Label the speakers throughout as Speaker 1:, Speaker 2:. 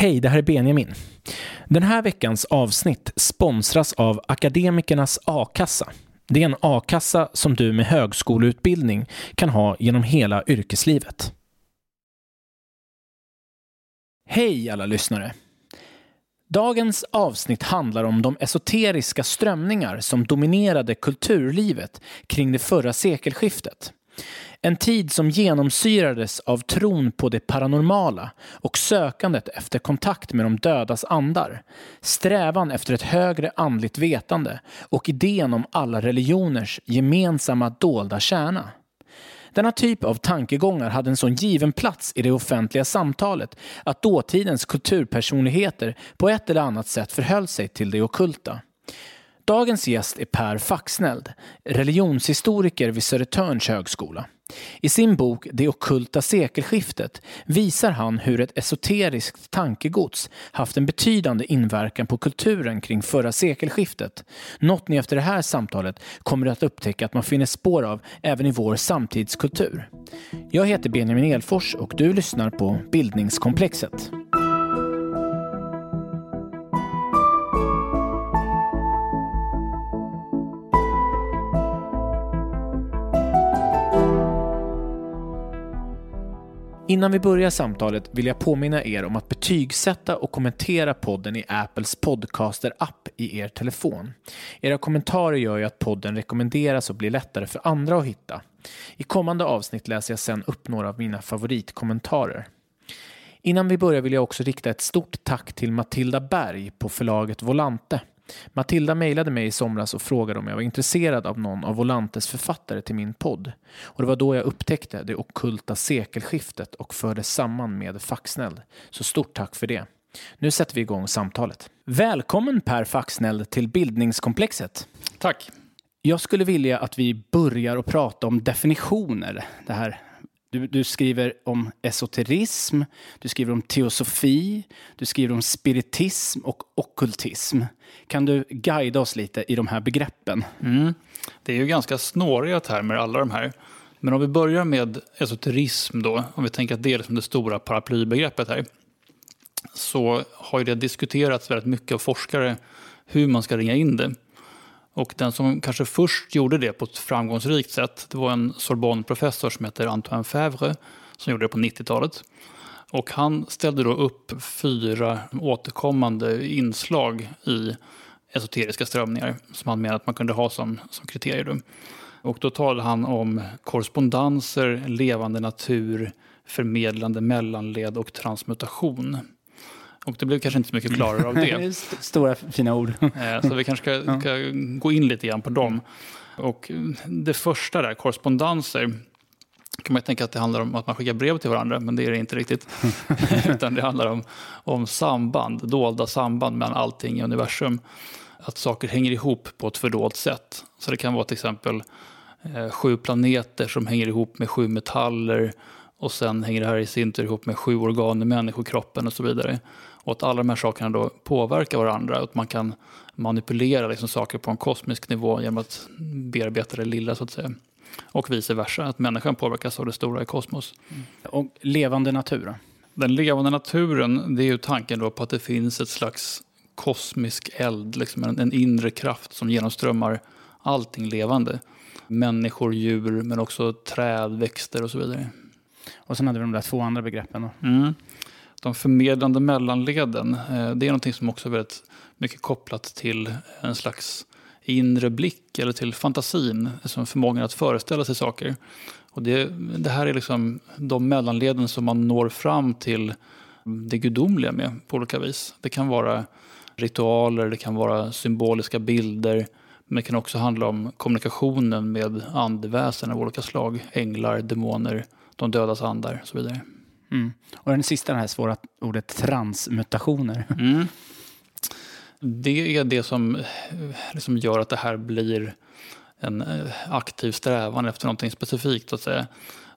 Speaker 1: Hej, det här är Benjamin. Den här veckans avsnitt sponsras av Akademikernas a-kassa. Det är en a-kassa som du med högskoleutbildning kan ha genom hela yrkeslivet. Hej alla lyssnare! Dagens avsnitt handlar om de esoteriska strömningar som dominerade kulturlivet kring det förra sekelskiftet. En tid som genomsyrades av tron på det paranormala och sökandet efter kontakt med de dödas andar, strävan efter ett högre andligt vetande och idén om alla religioners gemensamma dolda kärna. Denna typ av tankegångar hade en sån given plats i det offentliga samtalet att dåtidens kulturpersonligheter på ett eller annat sätt förhöll sig till det okulta. Dagens gäst är Per Faxneld, religionshistoriker vid Södertörns högskola. I sin bok Det okulta sekelskiftet visar han hur ett esoteriskt tankegods haft en betydande inverkan på kulturen kring förra sekelskiftet. Något ni efter det här samtalet kommer att upptäcka att man finner spår av även i vår samtidskultur. Jag heter Benjamin Elfors och du lyssnar på Bildningskomplexet. Innan vi börjar samtalet vill jag påminna er om att betygsätta och kommentera podden i Apples podcaster-app i er telefon. Era kommentarer gör ju att podden rekommenderas och blir lättare för andra att hitta. I kommande avsnitt läser jag sen upp några av mina favoritkommentarer. Innan vi börjar vill jag också rikta ett stort tack till Matilda Berg på förlaget Volante. Matilda mejlade mig i somras och frågade om jag var intresserad av någon av Volantes författare till min podd. Och det var då jag upptäckte det okulta sekelskiftet och förde samman med Faxnell. Så stort tack för det. Nu sätter vi igång samtalet. Välkommen Per Faxnell till Bildningskomplexet.
Speaker 2: Tack.
Speaker 1: Jag skulle vilja att vi börjar att prata om definitioner. Det här du, du, skriver om esoterism, du skriver om teosofi, du skriver om spiritism och okkultism. Kan du guida oss lite i de här begreppen?
Speaker 2: Mm. Det är ju ganska snåriga termer alla de här. Men om vi börjar med esoterism då, om vi tänker att det är liksom det stora paraplybegreppet här. Så har ju det diskuterats väldigt mycket av forskare hur man ska ringa in det. Och den som kanske först gjorde det på ett framgångsrikt sätt, det var en Sorbonne-professor som heter Antoine Favre som gjorde det på 90-talet. Och han ställde då upp fyra återkommande inslag i esoteriska strömningar som han menade att man kunde ha som, som kriterium. Och då talade han om korrespondenser, levande natur, förmedlande mellanled och transmutation. Och det blev kanske inte så mycket klarare av det.
Speaker 1: Stora fina ord.
Speaker 2: Eh, så vi kanske ska, ska, gå in lite grann på dem. Och det första där, korrespondenser, kan man tänka att det handlar om att man skickar brev till varandra, men det är det inte riktigt. Utan det handlar om, om samband, dolda samband mellan allting i universum. Att saker hänger ihop på ett fördolt sätt. Så det kan vara till exempel eh, sju planeter som hänger ihop med sju metaller och sen hänger det här i sin tur ihop med sju organ i människokroppen och så vidare. Och att alla de här sakerna då påverkar varandra. Att man kan manipulera liksom saker på en kosmisk nivå genom att bearbeta det lilla så att säga. Och vice versa, att människan påverkas av det stora i kosmos.
Speaker 1: Mm. Och levande natur då?
Speaker 2: Den levande naturen, det är ju tanken då på att det finns ett slags kosmisk eld, liksom en, en inre kraft som genomströmmar allting levande. Människor, djur, men också träd, växter och så vidare.
Speaker 1: Och sen hade vi de där två andra begreppen.
Speaker 2: Mm de förmedlande mellanleden, eh, det är något som också är väldigt mycket kopplat till en slags inre blick eller till fantasin, som förmågan att föreställa sig saker. Och det, det här är liksom de mellanleden som man når fram till det gudomliga med på olika vis. Det kan vara ritualer, det kan vara symboliska bilder, men det kan också handla om kommunikationen med andeväsen av olika slag. Änglar, demoner, de dödas andar och så vidare.
Speaker 1: Mm. Och den sista, det här svåra ordet transmutationer. Mm.
Speaker 2: Det är det som liksom gör att det här blir en eh, aktiv strävan efter någonting specifikt. Att säga.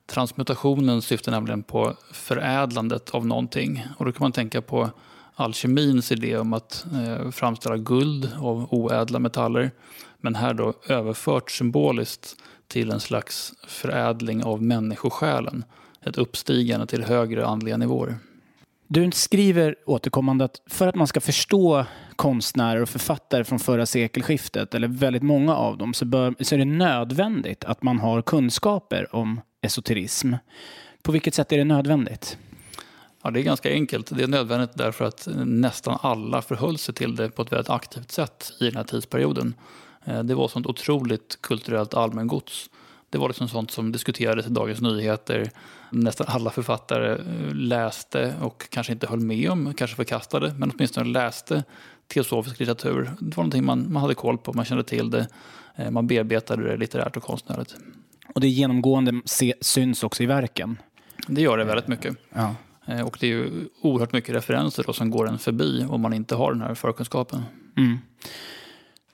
Speaker 2: Transmutationen syftar nämligen på förädlandet av någonting. Och då kan man tänka på alkemins idé om att eh, framställa guld av oädla metaller. Men här då överfört symboliskt till en slags förädling av människosjälen ett uppstigande till högre andliga nivåer.
Speaker 1: Du skriver återkommande att för att man ska förstå konstnärer och författare från förra sekelskiftet, eller väldigt många av dem, så, bör, så är det nödvändigt att man har kunskaper om esoterism. På vilket sätt är det nödvändigt?
Speaker 2: Ja, det är ganska enkelt. Det är nödvändigt därför att nästan alla förhöll sig till det på ett väldigt aktivt sätt i den här tidsperioden. Eh, det var sånt otroligt kulturellt allmängods. Det var liksom sånt som diskuterades i Dagens Nyheter. Nästan alla författare eh, läste och kanske inte höll med om, kanske förkastade, men åtminstone läste teosofisk litteratur. Det var någonting man, man hade koll på, man kände till det. Eh, man bearbetade det litterärt och konstnärligt.
Speaker 1: Och det genomgående se, syns också i verken?
Speaker 2: Det gör det väldigt mycket. Ja. Och det är ju oerhört mycket referenser då som går en förbi om man inte har den här förkunskapen. Mm.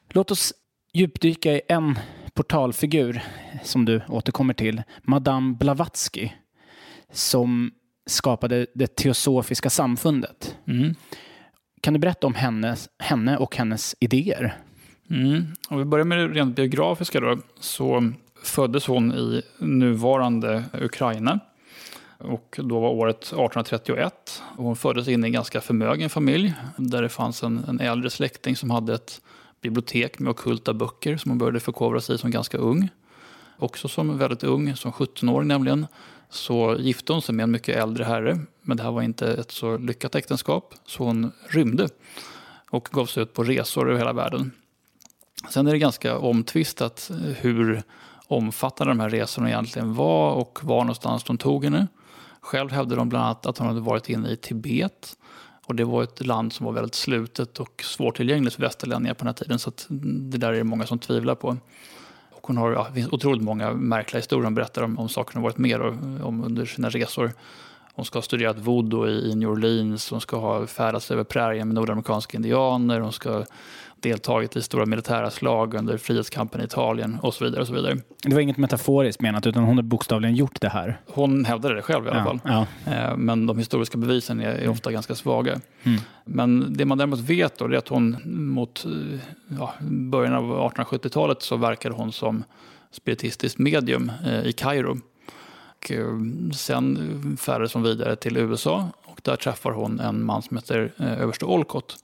Speaker 1: Låt oss djupdyka i en portalfigur som du återkommer till, Madame Blavatsky, som skapade det teosofiska samfundet. Mm. Kan du berätta om henne, henne och hennes idéer?
Speaker 2: Mm. Om vi börjar med det rent biografiska då, så föddes hon i nuvarande Ukraina. Och då var året 1831. hon föddes in i en ganska förmögen familj där det fanns en, en äldre släkting som hade ett bibliotek med okulta böcker som hon började förkovra sig i som ganska ung. Också som väldigt ung, som 17-åring nämligen, så gifte hon sig med en mycket äldre herre. Men det här var inte ett så lyckat äktenskap, så hon rymde och gav sig ut på resor över hela världen. Sen är det ganska omtvistat hur omfattande de här resorna egentligen var och var någonstans de tog henne. Själv hävdade de bland annat att hon hade varit inne i Tibet och det var ett land som var väldigt slutet och svårtillgängligt för västerlänningar på den här tiden. Så det där är det många som tvivlar på. Och hon har ja, det finns otroligt många märkliga historier hon berättar om, om saker hon varit med om under sina resor. Hon ska ha studerat voodoo i New Orleans, hon ska ha färdats över prärien med nordamerikanska indianer, hon ska deltagit i stora militära slag under frihetskampen i Italien och så vidare. och så vidare.
Speaker 1: Det var inget metaforiskt menat utan hon har bokstavligen gjort det här?
Speaker 2: Hon hävdade det själv i alla ja, fall. Ja. Eh, men de historiska bevisen är, är mm. ofta ganska svaga. Mm. Men det man däremot vet då, är att hon mot eh, ja, början av 1870-talet så verkade hon som spiritistiskt medium eh, i Kairo. Och sen färdades hon vidare till USA och där träffar hon en man som heter överste Olcott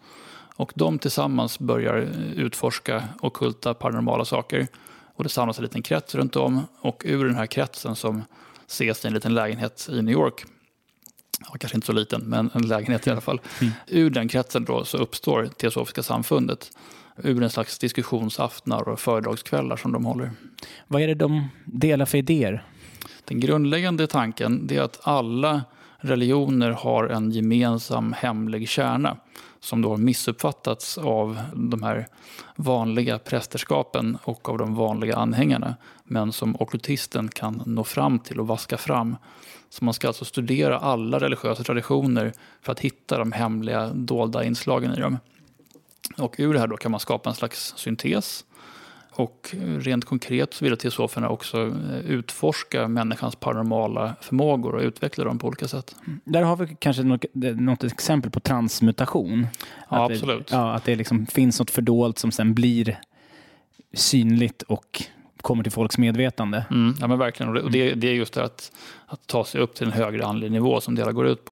Speaker 2: och de tillsammans börjar utforska okulta paranormala saker. Och det samlas en liten krets runt om och ur den här kretsen som ses i en liten lägenhet i New York ja, kanske inte så liten, men en lägenhet i alla fall. Mm. Ur den kretsen då så uppstår Teosofiska samfundet. Ur en slags diskussionsaftnar och föredragskvällar som de håller.
Speaker 1: Vad är det de delar för idéer?
Speaker 2: Den grundläggande tanken är att alla religioner har en gemensam hemlig kärna som då har missuppfattats av de här vanliga prästerskapen och av de vanliga anhängarna men som okkultisten kan nå fram till och vaska fram. Så man ska alltså studera alla religiösa traditioner för att hitta de hemliga dolda inslagen i dem. Och ur det här då kan man skapa en slags syntes och rent konkret så vill teosoferna också eh, utforska människans paranormala förmågor och utveckla dem på olika sätt.
Speaker 1: Mm. Där har vi kanske något, något exempel på transmutation.
Speaker 2: Ja,
Speaker 1: att
Speaker 2: absolut.
Speaker 1: Det, ja, att det liksom finns något fördolt som sen blir synligt och kommer till folks medvetande.
Speaker 2: Mm, ja, men verkligen. Och det, det är just det att, att ta sig upp till en högre andlig nivå som det hela går ut på.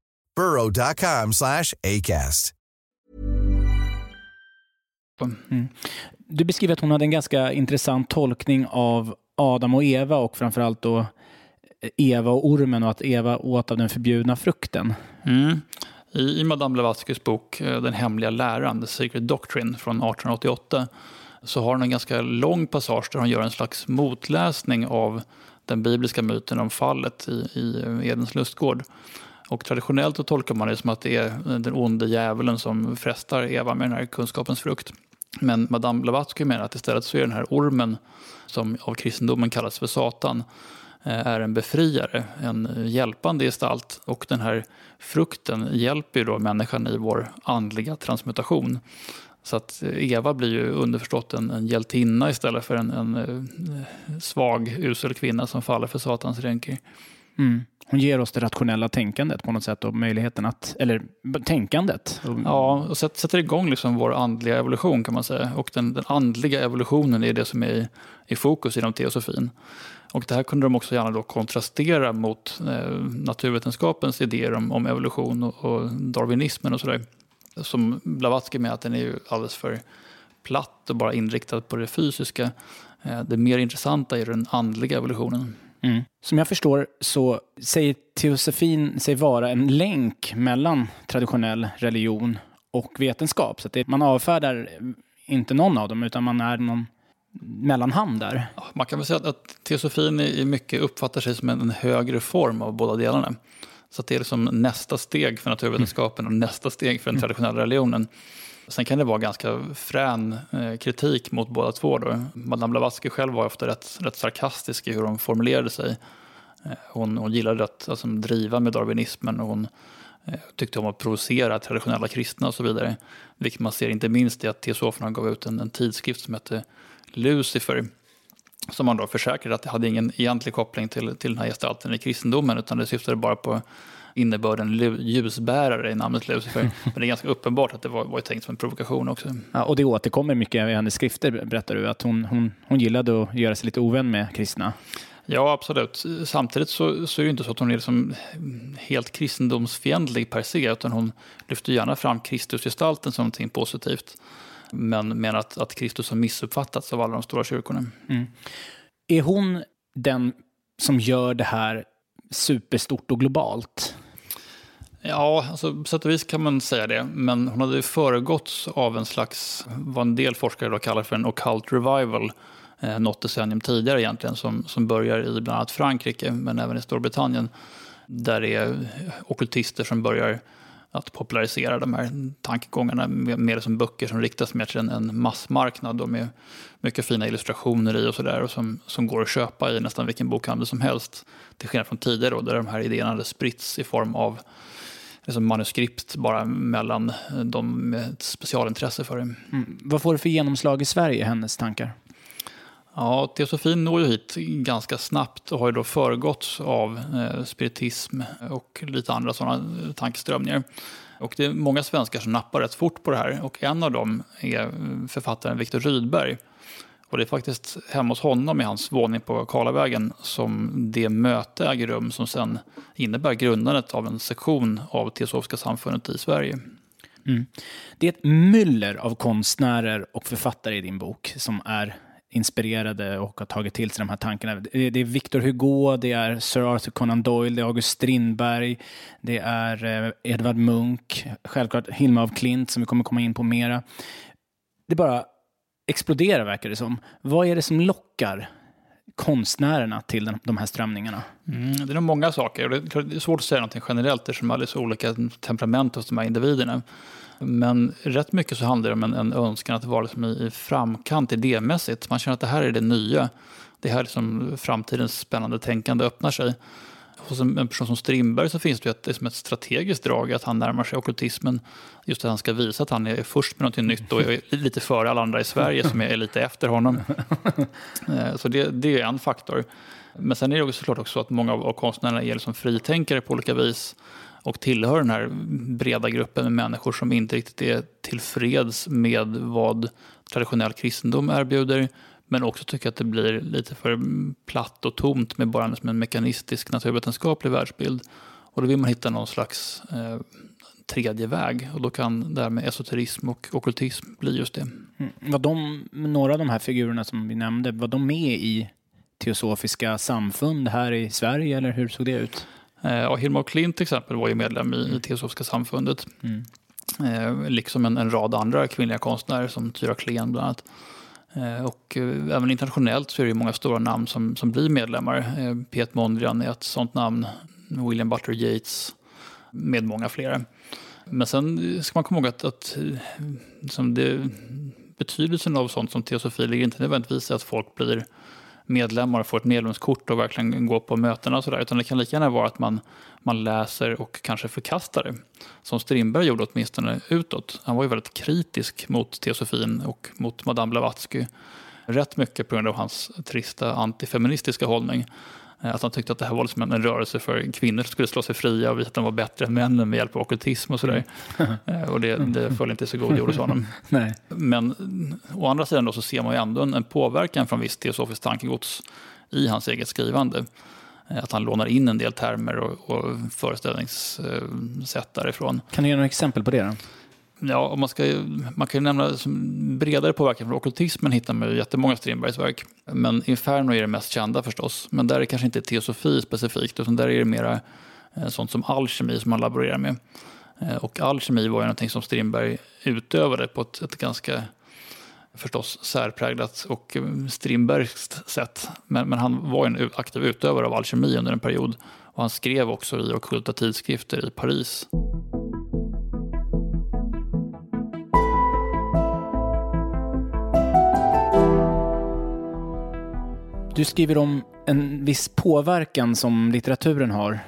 Speaker 3: burrow.com slash ACAST.
Speaker 1: Du beskriver att hon hade en ganska intressant tolkning av Adam och Eva och framförallt då Eva och ormen och att Eva åt av den förbjudna frukten.
Speaker 2: Mm. I, I Madame Blavatskys bok eh, Den hemliga läran, The Secret Doctrine från 1888 så har hon en ganska lång passage där hon gör en slags motläsning av den bibliska myten om fallet i, i Edens lustgård. Och traditionellt så tolkar man det som att det är den onde djävulen som frestar Eva med den här kunskapens frukt. Men Madame Blavatsky menar att istället så är den här ormen, som av kristendomen kallas för Satan, eh, är en befriare, en hjälpande gestalt. Och den här frukten hjälper ju då människan i vår andliga transmutation. Så att Eva blir ju underförstått en, en hjältinna istället för en, en, eh, svag, usel kvinna som faller för Satans ränker.
Speaker 1: Mm. Hon ger oss det rationella tänkandet på något sätt och möjligheten att, eller tänkandet.
Speaker 2: Ja, och sätter igång liksom vår andliga evolution kan man säga. Och den, den andliga evolutionen är det som är i, i fokus inom teosofin. Och det här kunde de också gärna då kontrastera mot eh, naturvetenskapens idéer om, om evolution och, och darwinismen och sådär. Som Blavatsky med att den är ju alldeles för platt och bara inriktad på det fysiska. Eh, det mer intressanta är den andliga evolutionen.
Speaker 1: Mm. Som jag förstår så säger teosofin sig vara en länk mellan traditionell religion och vetenskap. Så det, man avfärdar inte någon av dem, utan man är någon mellanhand där.
Speaker 2: Man kan väl säga att teosofin i mycket uppfattar sig som en högre form av båda delarna. Så det är liksom nästa steg för naturvetenskapen och nästa steg för den traditionella religionen. Sen kan det vara ganska frän eh, kritik mot båda två. Då. Madame Blavatsky själv var ofta rätt, rätt sarkastisk i hur hon formulerade sig. Eh, hon, hon gillade att alltså, driva med darwinismen och hon eh, tyckte om att provocera traditionella kristna och så vidare. Vilket man ser inte minst i att teosoferna gav ut en, en tidskrift som hette Lucifer som man då försäkrade att det hade ingen egentlig koppling till, till den här gestalten i kristendomen utan det syftade bara på innebörden ljusbärare i namnet Lucifer. Men det är ganska uppenbart att det var, var tänkt som en provokation också.
Speaker 1: Ja, och det återkommer mycket i hennes skrifter, berättar du, att hon, hon, hon gillade att göra sig lite ovän med kristna.
Speaker 2: Ja, absolut. Samtidigt så, så är det inte så att hon är liksom helt kristendomsfientlig per se, utan hon lyfter gärna fram Kristusgestalten som någonting positivt. Men menar att, att Kristus har missuppfattats av alla de stora kyrkorna.
Speaker 1: Mm. Är hon den som gör det här superstort och globalt?
Speaker 2: Ja, alltså, på sätt och vis kan man säga det. Men hon hade föregåtts av en slags, vad en del forskare då kallar för en occult revival, eh, något decennium tidigare egentligen, som, som börjar i bland annat Frankrike, men även i Storbritannien. Där det är okultister som börjar att popularisera de här tankegångarna mer som böcker som riktas mer till en, en massmarknad då, med mycket fina illustrationer i och sådär och som, som går att köpa i nästan vilken bokhandel som helst. Till skillnad från tidigare då, där de här idéerna hade spritts i form av liksom manuskript bara mellan de med ett specialintresse för det.
Speaker 1: Mm. Vad får det för genomslag i Sverige, hennes tankar?
Speaker 2: Ja, teosofin når ju hit ganska snabbt och har ju då föregåtts av eh, spiritism och lite andra sådana tankeströmningar. Och det är många svenskar som nappar rätt fort på det här och en av dem är författaren Viktor Rydberg. Och det är faktiskt hemma hos honom i hans våning på Karlavägen som det möte äger rum som sen innebär grundandet av en sektion av Teosofiska samfundet i Sverige.
Speaker 1: Mm. Det är ett myller av konstnärer och författare i din bok som är inspirerade och har tagit till sig de här tankarna. Det är Victor Hugo, det är Sir Arthur Conan Doyle, det är August Strindberg, det är eh, Edvard Munch, självklart Hilma af Klint som vi kommer komma in på mera. Det bara explodera verkar det som. Vad är det som lockar konstnärerna till de här strömningarna?
Speaker 2: Mm, det är nog många saker. Det är svårt att säga något generellt eftersom det är så olika temperament hos de här individerna. Men rätt mycket så handlar det om en, en önskan att vara liksom i, i framkant idémässigt. Man känner att det här är det nya. Det här är liksom framtidens spännande tänkande öppnar sig hos en, person som Strindberg så finns det ju ett, det är som ett strategiskt drag att han närmar sig okultismen. Just att han ska visa att han är först med något nytt och är lite före alla andra i Sverige som är lite efter honom. Eh, så det, det är en faktor. Men sen är det också såklart också att många av konstnärerna är liksom fritänkare på olika vis och tillhör den här breda gruppen med människor som inte riktigt är tillfreds med vad traditionell kristendom erbjuder men också tycker att det blir lite för platt och tomt med bara en mekanistisk naturvetenskaplig världsbild. Och då vill man hitta någon slags eh, tredje väg och då kan det här med esoterism och okultism bli just det.
Speaker 1: Mm. Var de, några av de här figurerna som vi nämnde, var de med i teosofiska samfund här i Sverige eller hur såg det ut?
Speaker 2: Eh, ja, Hilma Klint till exempel var ju medlem i, i Teosofiska samfundet. Mm. Eh, liksom en, en, rad andra kvinnliga konstnärer som Tyra Klen bland annat. Eh, och eh, även internationellt så är det många stora namn som, som blir medlemmar. Eh, Piet Mondrian är ett sånt namn, William Butler Yeats med många fler. Men sen ska man komma ihåg att, att som det, betydelsen av sånt som teosofi ligger inte nödvändigtvis i att folk blir medlemmar och får ett medlemskort och verkligen går på mötena och sådär. Utan det kan lika gärna vara att man, man läser och kanske förkastar det. Som Strindberg gjorde åtminstone utåt. Han var ju väldigt kritisk mot teosofin och mot Madame Blavatsky. Rätt mycket på grund av hans trista antifeministiska hållning. Eh, att han tyckte att det här var liksom en rörelse för kvinnor som skulle slå sig fria och visa att de var bättre än männen med hjälp av okultism och sådär. Eh, och det, det föll inte så god jord hos honom.
Speaker 1: Nej.
Speaker 2: Men å andra sidan då så ser man ju ändå en, en påverkan från visst teosofiskt tankegods i hans eget skrivande. Eh, att han lånar in en del termer och, och föreställningssätt därifrån.
Speaker 1: Kan du ge några exempel på det? Då?
Speaker 2: Ja, om man, ska, man kan ju nämna som bredare påverkan från okultismen hittar man ju jättemånga Strindbergs verk. Men Inferno är det mest kända förstås. Men där är det kanske inte teosofi specifikt, utan där är det mera eh, sånt som alkemi som man laborerar med. Eh, och alkemi var ju någonting som Strindberg utövade på ett, ett ganska förstås särpräglat och eh, Strindbergskt sätt. Men, men han var en aktiv utövare av alkemi under en period. Och han skrev också i okulta tidskrifter i Paris.
Speaker 1: Du skriver om en viss påverkan som litteraturen har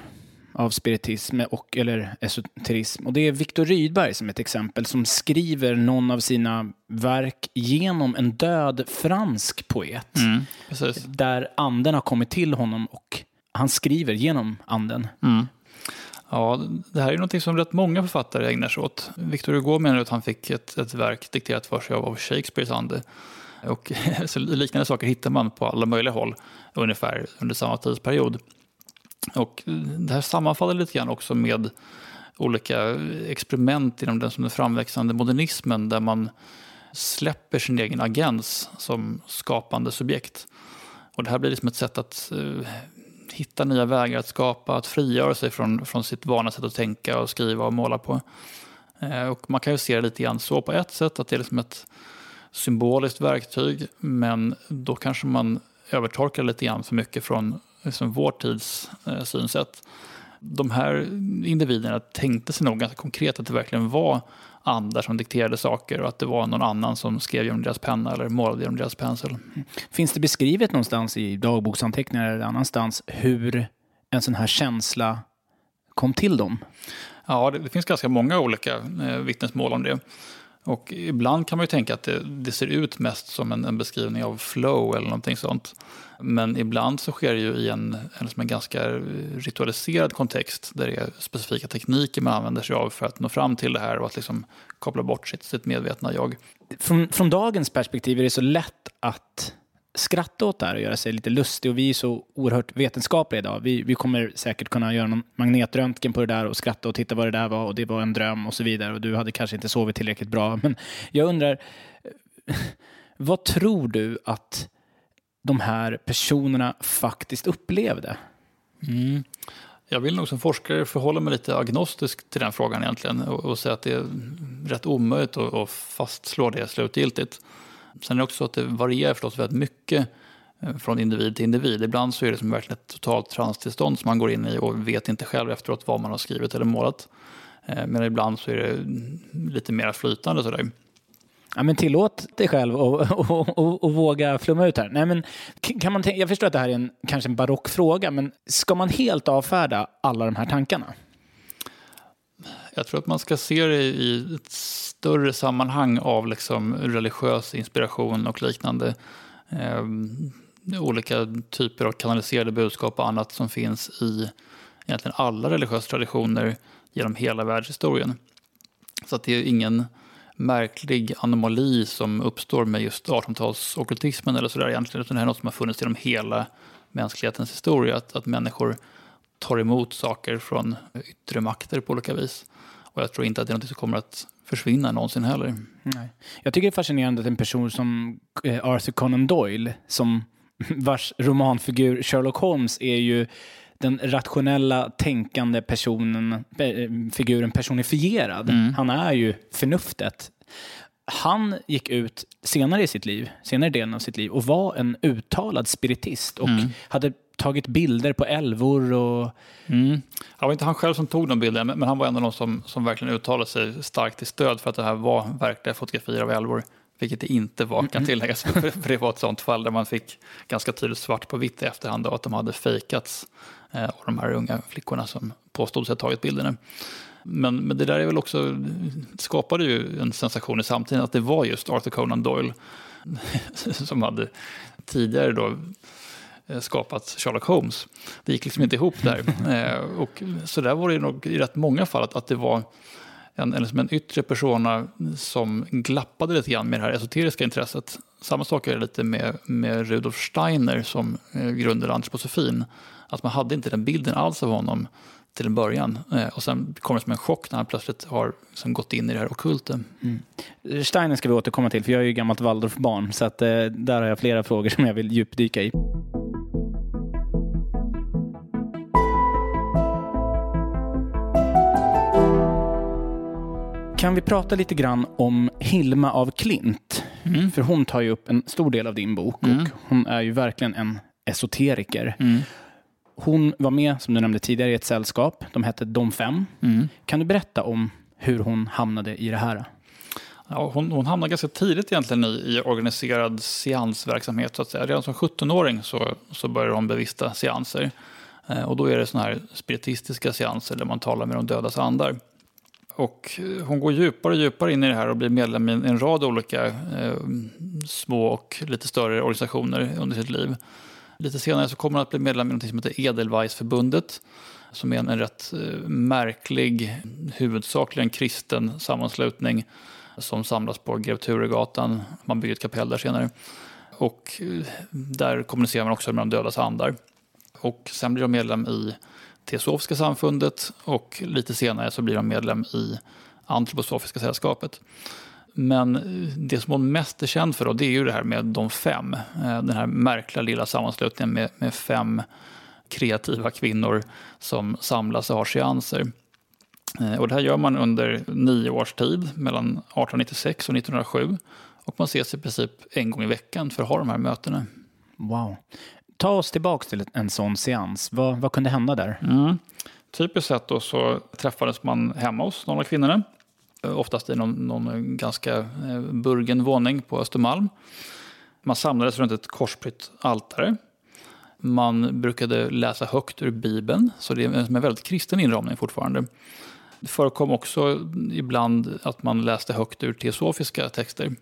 Speaker 1: av spiritism och, eller esoterism. Och det är Viktor Rydberg som ett exempel som skriver någon av sina verk genom en död fransk poet. Mm, där anden har kommit till honom och han skriver genom anden.
Speaker 2: Mm. Ja, det här är något som rätt många författare ägnar sig åt. Victor Hugo menar att han fick ett, ett verk dikterat för sig av Shakespeares ande. Och så liknande saker hittar man på alla möjliga håll ungefär under samma tidsperiod. Och det här sammanfaller lite grann också med olika experiment inom den, som den framväxande modernismen där man släpper sin egen agens som skapande subjekt. Och det här blir liksom ett sätt att uh, hitta nya vägar att skapa, att frigöra sig från, från sitt vana sätt att tänka och skriva och måla på. Uh, och man kan ju se det lite grann så på ett sätt, att det är liksom ett symboliskt verktyg, men då kanske man övertolkar lite grann för mycket från liksom, vår tids eh, synsätt. De här individerna tänkte sig nog ganska konkret att det verkligen var andar som dikterade saker och att det var någon annan som skrev genom deras penna eller målade genom deras pensel.
Speaker 1: Finns det beskrivet någonstans i dagboksanteckningar eller annanstans hur en sån här känsla kom till dem?
Speaker 2: Ja, det, det finns ganska många olika eh, vittnesmål om det. Och ibland kan man ju tänka att det, det ser ut mest som en, en, beskrivning av flow eller någonting sånt. Men ibland så sker det ju i en, en, en ganska ritualiserad kontext där det är specifika tekniker man använder sig av för att nå fram till det här och att liksom koppla bort sitt, sitt medvetna jag.
Speaker 1: Från, från dagens perspektiv är det så lätt att skratta åt det här och göra sig lite lustig. Och vi är så oerhört vetenskapliga idag. Vi, vi kommer säkert kunna göra någon magnetröntgen på det där och skratta och titta vad det där var och det var en dröm och så vidare. Och du hade kanske inte sovit tillräckligt bra. Men jag undrar, eh, vad tror du att de här personerna faktiskt upplevde?
Speaker 2: Mm. Jag vill nog som forskare förhålla mig lite agnostisk till den frågan egentligen och, och säga att det är rätt omöjligt att, att fastslå det slutgiltigt. Sen är det också så att det varierar förstås väldigt mycket eh, från individ till individ. Ibland så är det som verkligen ett totalt transtillstånd som man går in i och vet inte själv efteråt vad man har skrivit eller målat. Eh, men ibland så är det lite mer flytande sådär.
Speaker 1: Ja, men tillåt dig själv och, och, och, och våga flumma ut här. Nej, men kan man jag förstår att det här är en, kanske en barock fråga, men ska man helt avfärda alla de här tankarna?
Speaker 2: Jag tror att man ska se det i ett större sammanhang av liksom religiös inspiration och liknande. Eh, olika typer av kanaliserade budskap och annat som finns i egentligen alla religiösa traditioner genom hela världshistorien. Så att det är ingen märklig anomali som uppstår med just 1800-talsockultismen eller sådär egentligen, utan det här är något som har funnits genom hela mänsklighetens historia, att, att människor tar emot saker från yttre makter på olika vis. Och jag tror inte att det är något som kommer att försvinna någonsin heller.
Speaker 1: Nej. Jag tycker det är fascinerande att en person som eh, Arthur Conan Doyle, som vars romanfigur Sherlock Holmes är ju den rationella, tänkande personen, eh, figuren personifierad. Mm. Han är ju förnuftet. Han gick ut senare i sitt liv, senare delen av sitt liv och var en uttalad spiritist och mm. hade tagit bilder på älvor och...
Speaker 2: Mm. Det var inte han själv som tog de bilderna, men han var av de som, som verkligen uttalade sig starkt till stöd för att det här var verkliga fotografier av älvor. Vilket det inte var, kan tilläggas. för det var ett sånt fall där man fick ganska tydligt svart på vitt i efterhand att de hade fejkats eh, av de här unga flickorna som påstod sig ha tagit bilderna. Men, men det där är väl också, skapade ju en sensation i samtiden att det var just Arthur Conan Doyle som hade tidigare då skapat Sherlock Holmes. Det gick liksom inte ihop där. Eh, och så där var det nog i rätt många fall att, att det var en, liksom en yttre persona som glappade lite grann med det här esoteriska intresset. Samma sak är det lite med, med Rudolf Steiner som eh, grundade antroposofin. Att man hade inte den bilden alls av honom till en början. Eh, och sen kommer det som en chock när han plötsligt har liksom gått in i det här ockulta. Mm.
Speaker 1: Steiner ska vi återkomma till, för jag är ju gammalt Waldorfbarn. Så att, eh, där har jag flera frågor som jag vill djupdyka i. Kan vi prata lite grann om Hilma av Klint? Mm. För hon tar ju upp en stor del av din bok mm. och hon är ju verkligen en esoteriker. Mm. Hon var med, som du nämnde tidigare, i ett sällskap. De hette De fem. Mm. Kan du berätta om hur hon hamnade i det här?
Speaker 2: Ja, hon, hon hamnade ganska tidigt egentligen i, i organiserad seansverksamhet. Så att säga. Redan som 17-åring så, så började hon bevista seanser. Eh, och då är det såna här spiritistiska seanser där man talar med de dödas andar. Och eh, hon går djupare och djupare in i det här och blir medlem i en rad olika eh, små och lite större organisationer under sitt liv. Lite senare så kommer hon att bli medlem i något som heter Edelweissförbundet som är en, en rätt eh, märklig, huvudsakligen kristen sammanslutning som samlas på Grev Turegatan. Man bygger ett kapell där senare. Och eh, där kommunicerar man också med de dödas andar. Och sen blir de medlem i Teosofiska samfundet och lite senare så blir hon medlem i Antroposofiska sällskapet. Men eh, det som hon mest är känd för då, det är ju det här med de fem. Eh, den här märkliga lilla sammanslutningen med, med fem kreativa kvinnor som samlas och har seanser. Eh, och det här gör man under nio års tid, mellan 1896 och 1907. Och man ses i princip en gång i veckan för att ha de här mötena.
Speaker 1: Wow. Ta oss tillbaka till en sån seans. Vad, vad kunde hända där?
Speaker 2: Mm. Typiskt sett då så träffades man hemma hos några av kvinnorna. Eh, oftast i någon, någon eh, ganska eh, burgen våning på Östermalm. Man samlades runt ett korsprytt altare. Man brukade läsa högt ur Bibeln, så det är en väldigt kristen inramning fortfarande. Det förekom också ibland att man läste högt ur teosofiska texter.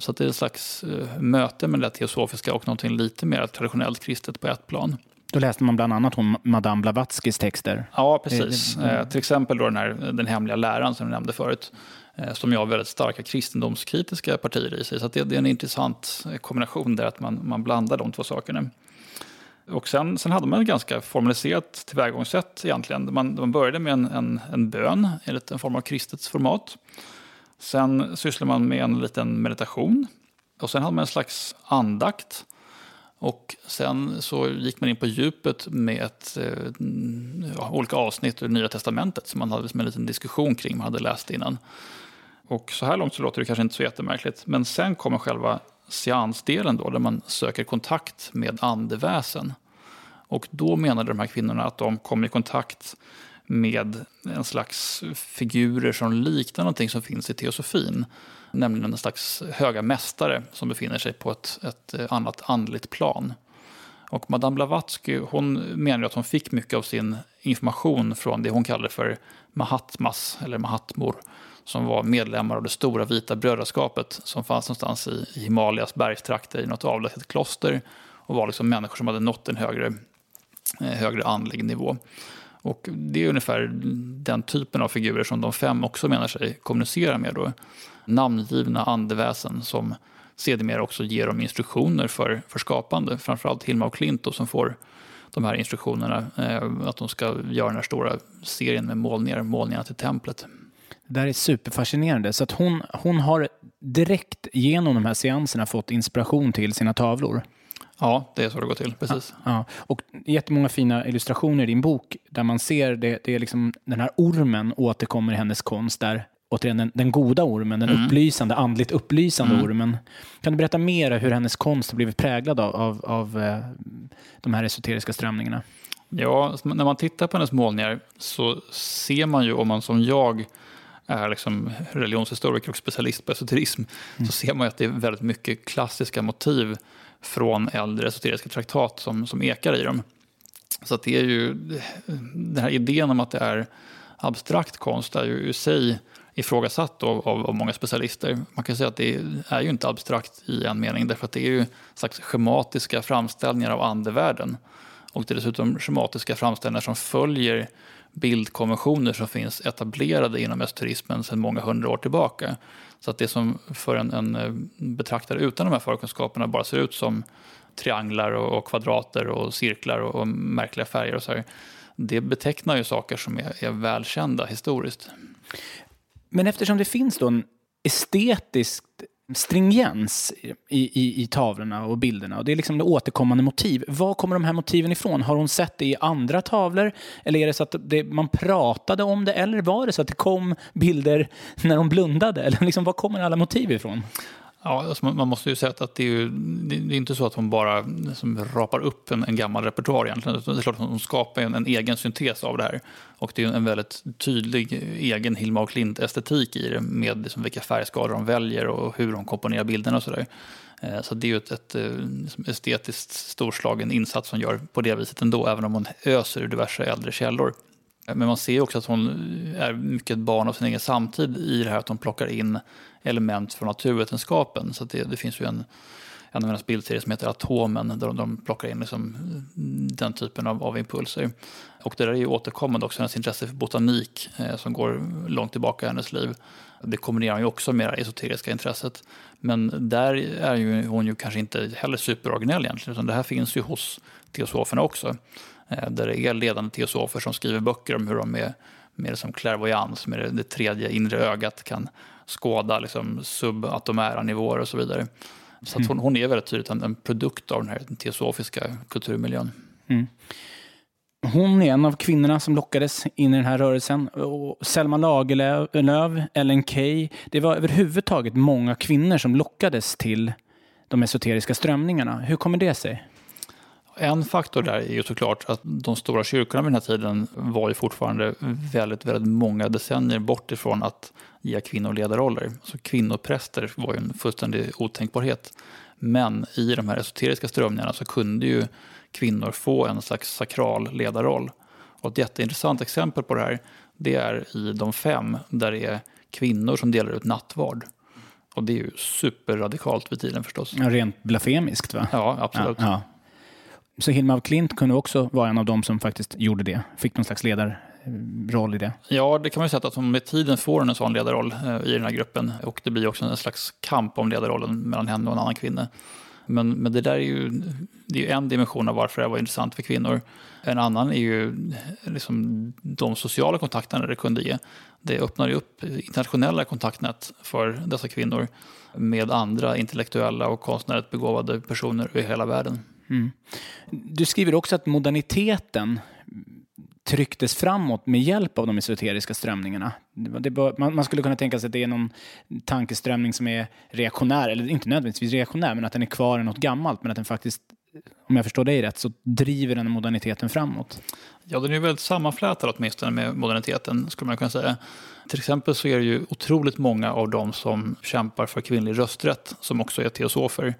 Speaker 2: Så det är ett slags eh, möte med det teosofiska och någonting lite mer traditionellt kristet på ett plan.
Speaker 1: Då läste man bland annat om Madame Blavatskys texter.
Speaker 2: Ja, precis. Eh, till exempel då den, här, den hemliga läran som du nämnde förut. Som jag har väldigt starka kristendomskritiska partier i sig. Så det, det, är en intressant kombination där att man, man blandar de två sakerna. Och sen, sen hade man ett ganska formaliserat tillvägagångssätt egentligen. Man, man började med en, en, en bön enligt en form av kristets format. Sen sysslade man med en liten meditation. Och sen hade man en slags andakt. Och sen så gick man in på djupet med ett, eh, ja, olika avsnitt ur Nya Testamentet som man hade liksom en liten diskussion kring, man hade läst innan. Och så här långt så låter det kanske inte så jättemärkligt. Men sen kommer själva seansdelen då, där man söker kontakt med andeväsen. Och då menade de här kvinnorna att de kom i kontakt med en slags figurer som liknar någonting som finns i teosofin. Nämligen en slags höga mästare som befinner sig på ett, ett eh, annat andligt plan. Och Madame Blavatsky hon menar att hon fick mycket av sin information från det hon kallade för Mahatmas, eller Mahatmor, som var medlemmar av det stora vita brödraskapet som fanns någonstans i Himalayas bergstrakter i något avlägset kloster och var liksom människor som hade nått en högre, eh, högre andlig nivå. Och det är ungefär den typen av figurer som de fem också menar sig kommunicera med. Då. Namngivna andeväsen som sedermera också ger dem instruktioner för, för skapande. Framförallt Hilma och Klint då, som får de här instruktionerna eh, att de ska göra den här stora serien med målningar, målningarna till templet.
Speaker 1: Det där är superfascinerande. Så att hon, hon har direkt genom de här seanserna fått inspiration till sina tavlor.
Speaker 2: Ja, det är så det går till. Precis.
Speaker 1: Ja, ja. Och jättemånga fina illustrationer i din bok där man ser det, det är liksom den här ormen återkommer i hennes konst där återigen den, den goda ormen, den mm. upplysande, andligt upplysande mm. ormen. Kan du berätta mer hur hennes konst har blivit präglad av, av, av eh, de här esoteriska strömningarna?
Speaker 2: Ja, när man tittar på hennes målningar så ser man ju om man som jag är liksom religionshistoriker och specialist på esoterism mm. så ser man att det är väldigt mycket klassiska motiv från äldre esoteriska traktat som, som ekar i dem. Så det är ju den här idén om att det är abstrakt konst är ju i sig ifrågasatt av, av, av, många specialister. Man kan säga att det är ju inte abstrakt i en mening därför att det är ju slags schematiska framställningar av andevärlden. Och det är dessutom schematiska framställningar som följer bildkonventioner som finns etablerade inom esoterismen sedan många hundra år tillbaka. Så att det som för en, en eh, betraktare utan de här förkunskaperna bara ser ut som trianglar och, och kvadrater och cirklar och, och, märkliga färger och så här, det betecknar ju saker som är, är välkända historiskt.
Speaker 1: Men eftersom det finns då en estetiskt stringens i, i, i tavlorna och bilderna och det är liksom det återkommande motiv. Var kommer de här motiven ifrån? Har hon sett det i andra tavlor? Eller är det så att det, man pratade om det? Eller var det så att det kom bilder när de blundade? Eller liksom, var kommer alla motiv ifrån?
Speaker 2: Ja, alltså man, måste ju säga att det är, ju, det är inte så att hon bara liksom rapar upp en, en gammal repertoar egentligen. Det är klart att hon skapar en, en, egen syntes av det här. Och det är en väldigt tydlig egen Hilma och Klint-estetik i det med liksom vilka färgskalor de väljer och hur de komponerar bilderna och sådär. Eh, så det är ju ett, ett, ett liksom estetiskt storslagen insats som gör på det viset ändå, även om hon öser ur diverse äldre källor. Men man ser också att hon är mycket ett barn av sin egen samtid i det här att hon plockar in element från naturvetenskapen. Så det, det, finns ju en, en av hennes bildserier som heter Atomen där de, de plockar in liksom den typen av, av impulser. Och det där är ju återkommande också, hennes intresse för botanik eh, som går långt tillbaka i hennes liv. Det kombinerar hon ju också med det esoteriska intresset. Men där är ju hon ju kanske inte heller superoriginell egentligen, utan det här finns ju hos teosoferna också. Eh, där det är ledande teosofer som skriver böcker om hur de med, med som clairvoyans, med det, det tredje inre ögat kan skåda liksom, subatomära nivåer och så vidare. Så att hon, hon är väldigt tydligt en, en, produkt av den här teosofiska kulturmiljön. Mm.
Speaker 1: Hon är en av kvinnorna som lockades in i den här rörelsen. Och Selma Lagerlöf, Ellen Key. Det var överhuvudtaget många kvinnor som lockades till de esoteriska strömningarna. Hur kommer det sig?
Speaker 2: En faktor där är ju såklart att de stora kyrkorna vid den här tiden var ju fortfarande väldigt, väldigt många decennier bort ifrån att ge kvinnor ledarroller. Så kvinnopräster var ju en fullständig otänkbarhet. Men i de här esoteriska strömningarna så kunde ju kvinnor få en slags sakral ledarroll. Och ett jätteintressant exempel på det här det är i de fem där det är kvinnor som delar ut nattvard. Och det är ju superradikalt vid tiden förstås.
Speaker 1: Ja, rent blasfemiskt va?
Speaker 2: Ja, absolut. Ja, ja.
Speaker 1: Så Hilma af Klint kunde också vara en av dem som faktiskt gjorde det, fick någon slags ledarroll i det.
Speaker 2: Ja, det kan man ju säga att hon med tiden får en sån ledarroll eh, i den här gruppen och det blir också en slags kamp om ledarrollen mellan henne och en annan kvinna. Men, men det där är ju, det är en dimension av varför det var intressant för kvinnor. En annan är ju liksom de sociala kontakterna det kunde ge. Det öppnar ju upp internationella kontaktnät för dessa kvinnor med andra intellektuella och konstnärligt begåvade personer i hela världen. Mm.
Speaker 1: Du skriver också att moderniteten trycktes framåt med hjälp av de esoteriska strömningarna. Bör, man, man, skulle kunna tänka sig att det är någon tankeströmning som är reaktionär, eller inte nödvändigtvis reaktionär, men att den är kvar i något gammalt, men att den faktiskt om jag förstår dig rätt, så driver den moderniteten framåt.
Speaker 2: Ja, den är väldigt sammanflätad åtminstone med moderniteten, skulle man kunna säga. Till exempel så är det ju otroligt många av de som kämpar för kvinnlig rösträtt som också är teosofer.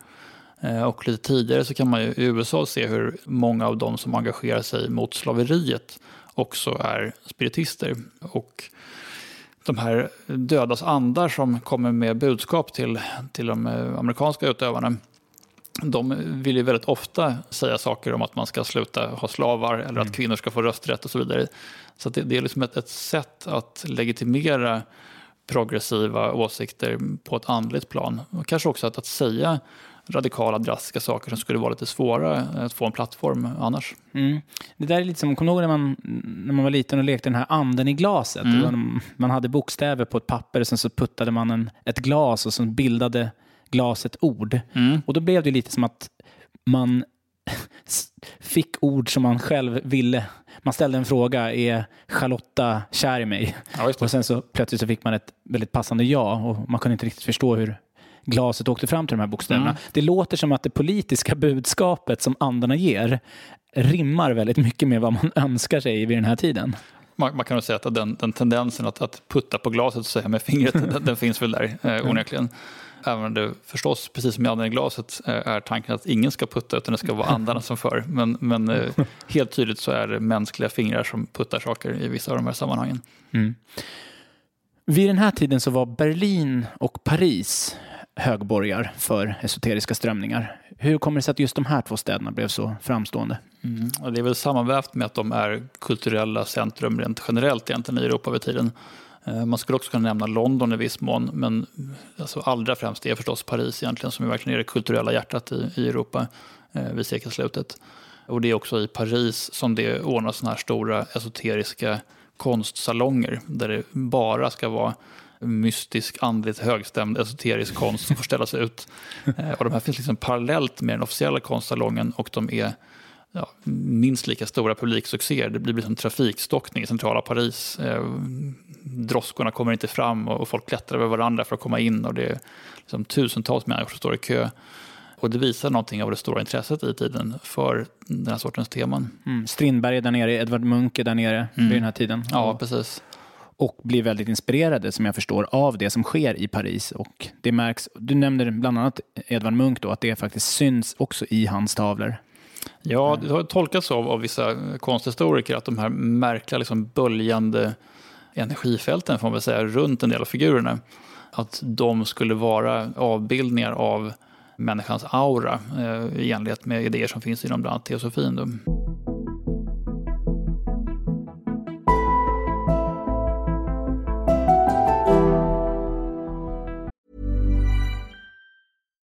Speaker 2: Eh, och lite tidigare så kan man ju i USA se hur många av de som engagerar sig mot slaveriet också är spiritister. Och de här dödas andar som kommer med budskap till, till de eh, amerikanska utövarna de vill ju väldigt ofta säga saker om att man ska sluta ha slavar eller mm. att kvinnor ska få rösträtt och så vidare. Så det, det, är liksom ett, ett sätt att legitimera progressiva åsikter på ett andligt plan. Och kanske också att, att säga radikala, drastiska saker som skulle vara lite svåra att få en plattform annars.
Speaker 1: Mm. Det där är lite som, kommer du ihåg när man, när man var liten och lekte den här anden i glaset? Mm. Man hade bokstäver på ett papper och sen så puttade man en, ett glas och så bildade glaset ord. Mm. Och då blev det lite som att man fick ord som man själv ville. Man ställde en fråga, är Charlotta kär i mig? Ja, och sen så plötsligt så fick man ett väldigt passande ja och man kunde inte riktigt förstå hur glaset åkte fram till de här bokstäverna. Mm. Det låter som att det politiska budskapet som andarna ger rimmar väldigt mycket med vad man önskar sig vid den här tiden.
Speaker 2: Man, man kan nog säga att den, den tendensen att, att, putta på glaset så med fingret, den, den, finns väl där eh, onekligen. Även om det förstås, precis som i anden i glaset, eh, är tanken att ingen ska putta utan det ska vara andarna som för. Men, men eh, helt tydligt så är det mänskliga fingrar som puttar saker i vissa av de här sammanhangen. Mm.
Speaker 1: Vid den här tiden så var Berlin och Paris högborgar för esoteriska strömningar. Hur kommer det sig att just de här två städerna blev så framstående?
Speaker 2: Mm. Det är väl sammanvävt med att de är kulturella centrum rent generellt egentligen i Europa vid tiden. Eh, man skulle också kunna nämna London i viss mån, men alltså allra främst är förstås Paris egentligen som är verkligen är det kulturella hjärtat i, i Europa eh, vid sekelslutet. Och det är också i Paris som det ordnas sådana här stora esoteriska konstsalonger där det bara ska vara mystisk, andligt högstämd, esoterisk konst som får ställas ut. Eh, och de här finns liksom parallellt med den officiella konstsalongen och de är ja, minst lika stora publiksuccéer. Det blir som trafikstockning i centrala Paris. Eh, droskorna kommer inte fram och folk klättrar över varandra för att komma in. och Det är liksom tusentals människor som står i kö. Och det visar någonting av det stora intresset i tiden för den här sortens teman.
Speaker 1: Mm. Strindberg är där nere, Edvard Munch är där nere mm. vid den här tiden.
Speaker 2: Ja, precis.
Speaker 1: Och blir väldigt inspirerade, som jag förstår, av det som sker i Paris. Och det märks, du nämnde bland annat Edvard Munch, då, att det faktiskt syns också i hans tavlor.
Speaker 2: Ja, det har tolkats av, av vissa konsthistoriker att de här märkliga liksom böljande energifälten får man väl säga, runt en del av figurerna. Att de skulle vara avbildningar av människans aura eh, i enlighet med idéer som finns inom bland annat teosofin. Då.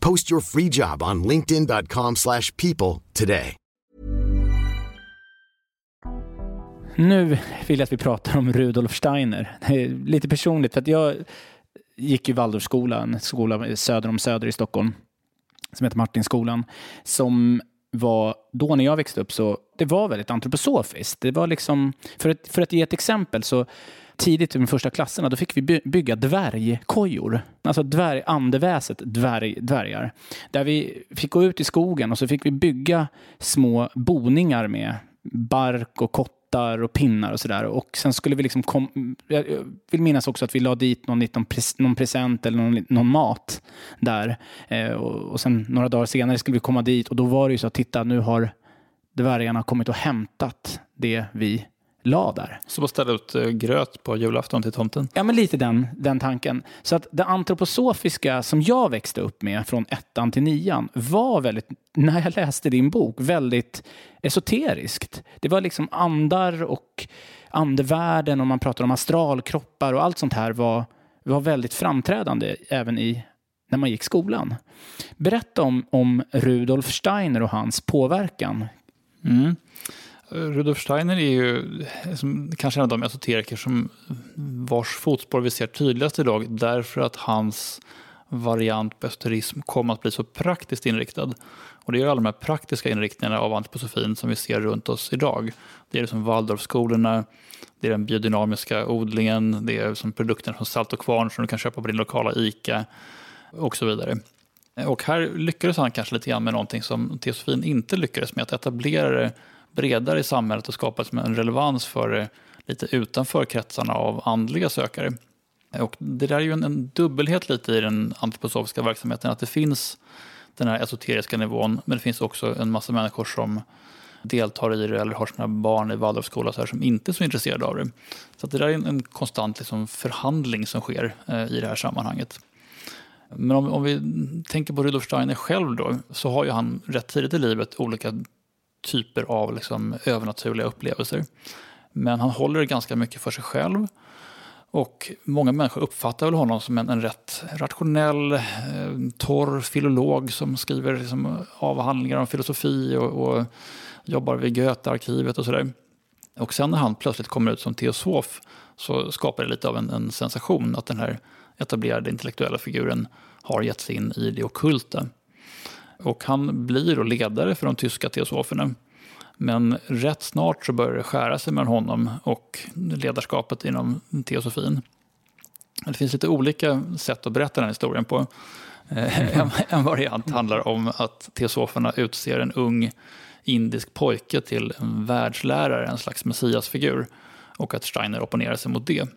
Speaker 4: Post your free job on linkedin.com/people today.
Speaker 1: Nu vill jag att vi pratar om Rudolf Steiner. Lite personligt, för att jag gick ju Waldorfskolan, en skola söder om Söder i Stockholm, som heter Martinskolan, som var, då när jag växte upp, så det var väldigt antroposofiskt. Det var liksom, för att, för att ge ett exempel, så tidigt i de första klasserna, då fick vi bygga dvärgkojor. Alltså dvärg, andeväset dvärg, dvärgar. Där vi fick gå ut i skogen och så fick vi bygga små boningar med bark och kott hattar och pinnar och sådär. Och sen skulle vi liksom kom, jag vill minnas också att vi la dit någon, någon, pres, någon present eller någon, någon mat där. Eh, och, och sen några dagar senare skulle vi komma dit och då var det ju så att titta nu har dvärgarna kommit och hämtat det vi la där.
Speaker 2: Som att ställa ut eh, gröt på julafton till tomten.
Speaker 1: Ja, men lite den, den tanken. Så att det antroposofiska som jag växte upp med från ettan till nian var väldigt, när jag läste din bok, väldigt esoteriskt. Det var liksom andar och andevärlden och man pratar om astralkroppar och allt sånt här var, var väldigt framträdande även i när man gick skolan. Berätta om, om Rudolf Steiner och hans påverkan.
Speaker 2: Mm. Rudolf Steiner är ju som, kanske en av de esoteriker som vars fotspår vi ser tydligast idag därför att hans variant på esoterism kom att bli så praktiskt inriktad. Och det är alla de här praktiska inriktningarna av antroposofin som vi ser runt oss idag. Det är som Waldorfskolorna, det är den biodynamiska odlingen, det är som produkterna från Salt och Kvarn som du kan köpa på din lokala ICA och så vidare. Och här lyckades han kanske lite grann med någonting som teosofin inte lyckades med, att etablera det bredare i samhället och skapat en relevans för det lite utanför kretsarna av andliga sökare. Och det där är ju en, en dubbelhet lite i den antroposofiska verksamheten, att det finns den här esoteriska nivån, men det finns också en massa människor som deltar i det eller har sina barn i Waldorfskola så här, som inte är så intresserade av det. Så det där är en, en konstant liksom, förhandling som sker eh, i det här sammanhanget. Men om, om, vi tänker på Rudolf Steiner själv då, så har ju han rätt tidigt i livet olika typer av liksom övernaturliga upplevelser. Men han håller ganska mycket för sig själv. Och många människor uppfattar väl honom som en, en rätt rationell, eh, torr filolog som skriver liksom avhandlingar om filosofi och, och jobbar vid Goethe-arkivet och sådär. Och sen när han plötsligt kommer ut som teosof så skapar det lite av en, en sensation att den här etablerade intellektuella figuren har gett sig in i det okulta. Och han blir då ledare för de tyska teosoferna. Men rätt snart så börjar det skära sig mellan honom och ledarskapet inom teosofin. Det finns lite olika sätt att berätta den här historien på. Eh, en, en variant handlar om att teosoferna utser en ung indisk pojke till en världslärare, en slags messiasfigur. Och att Steiner opponerar sig mot det.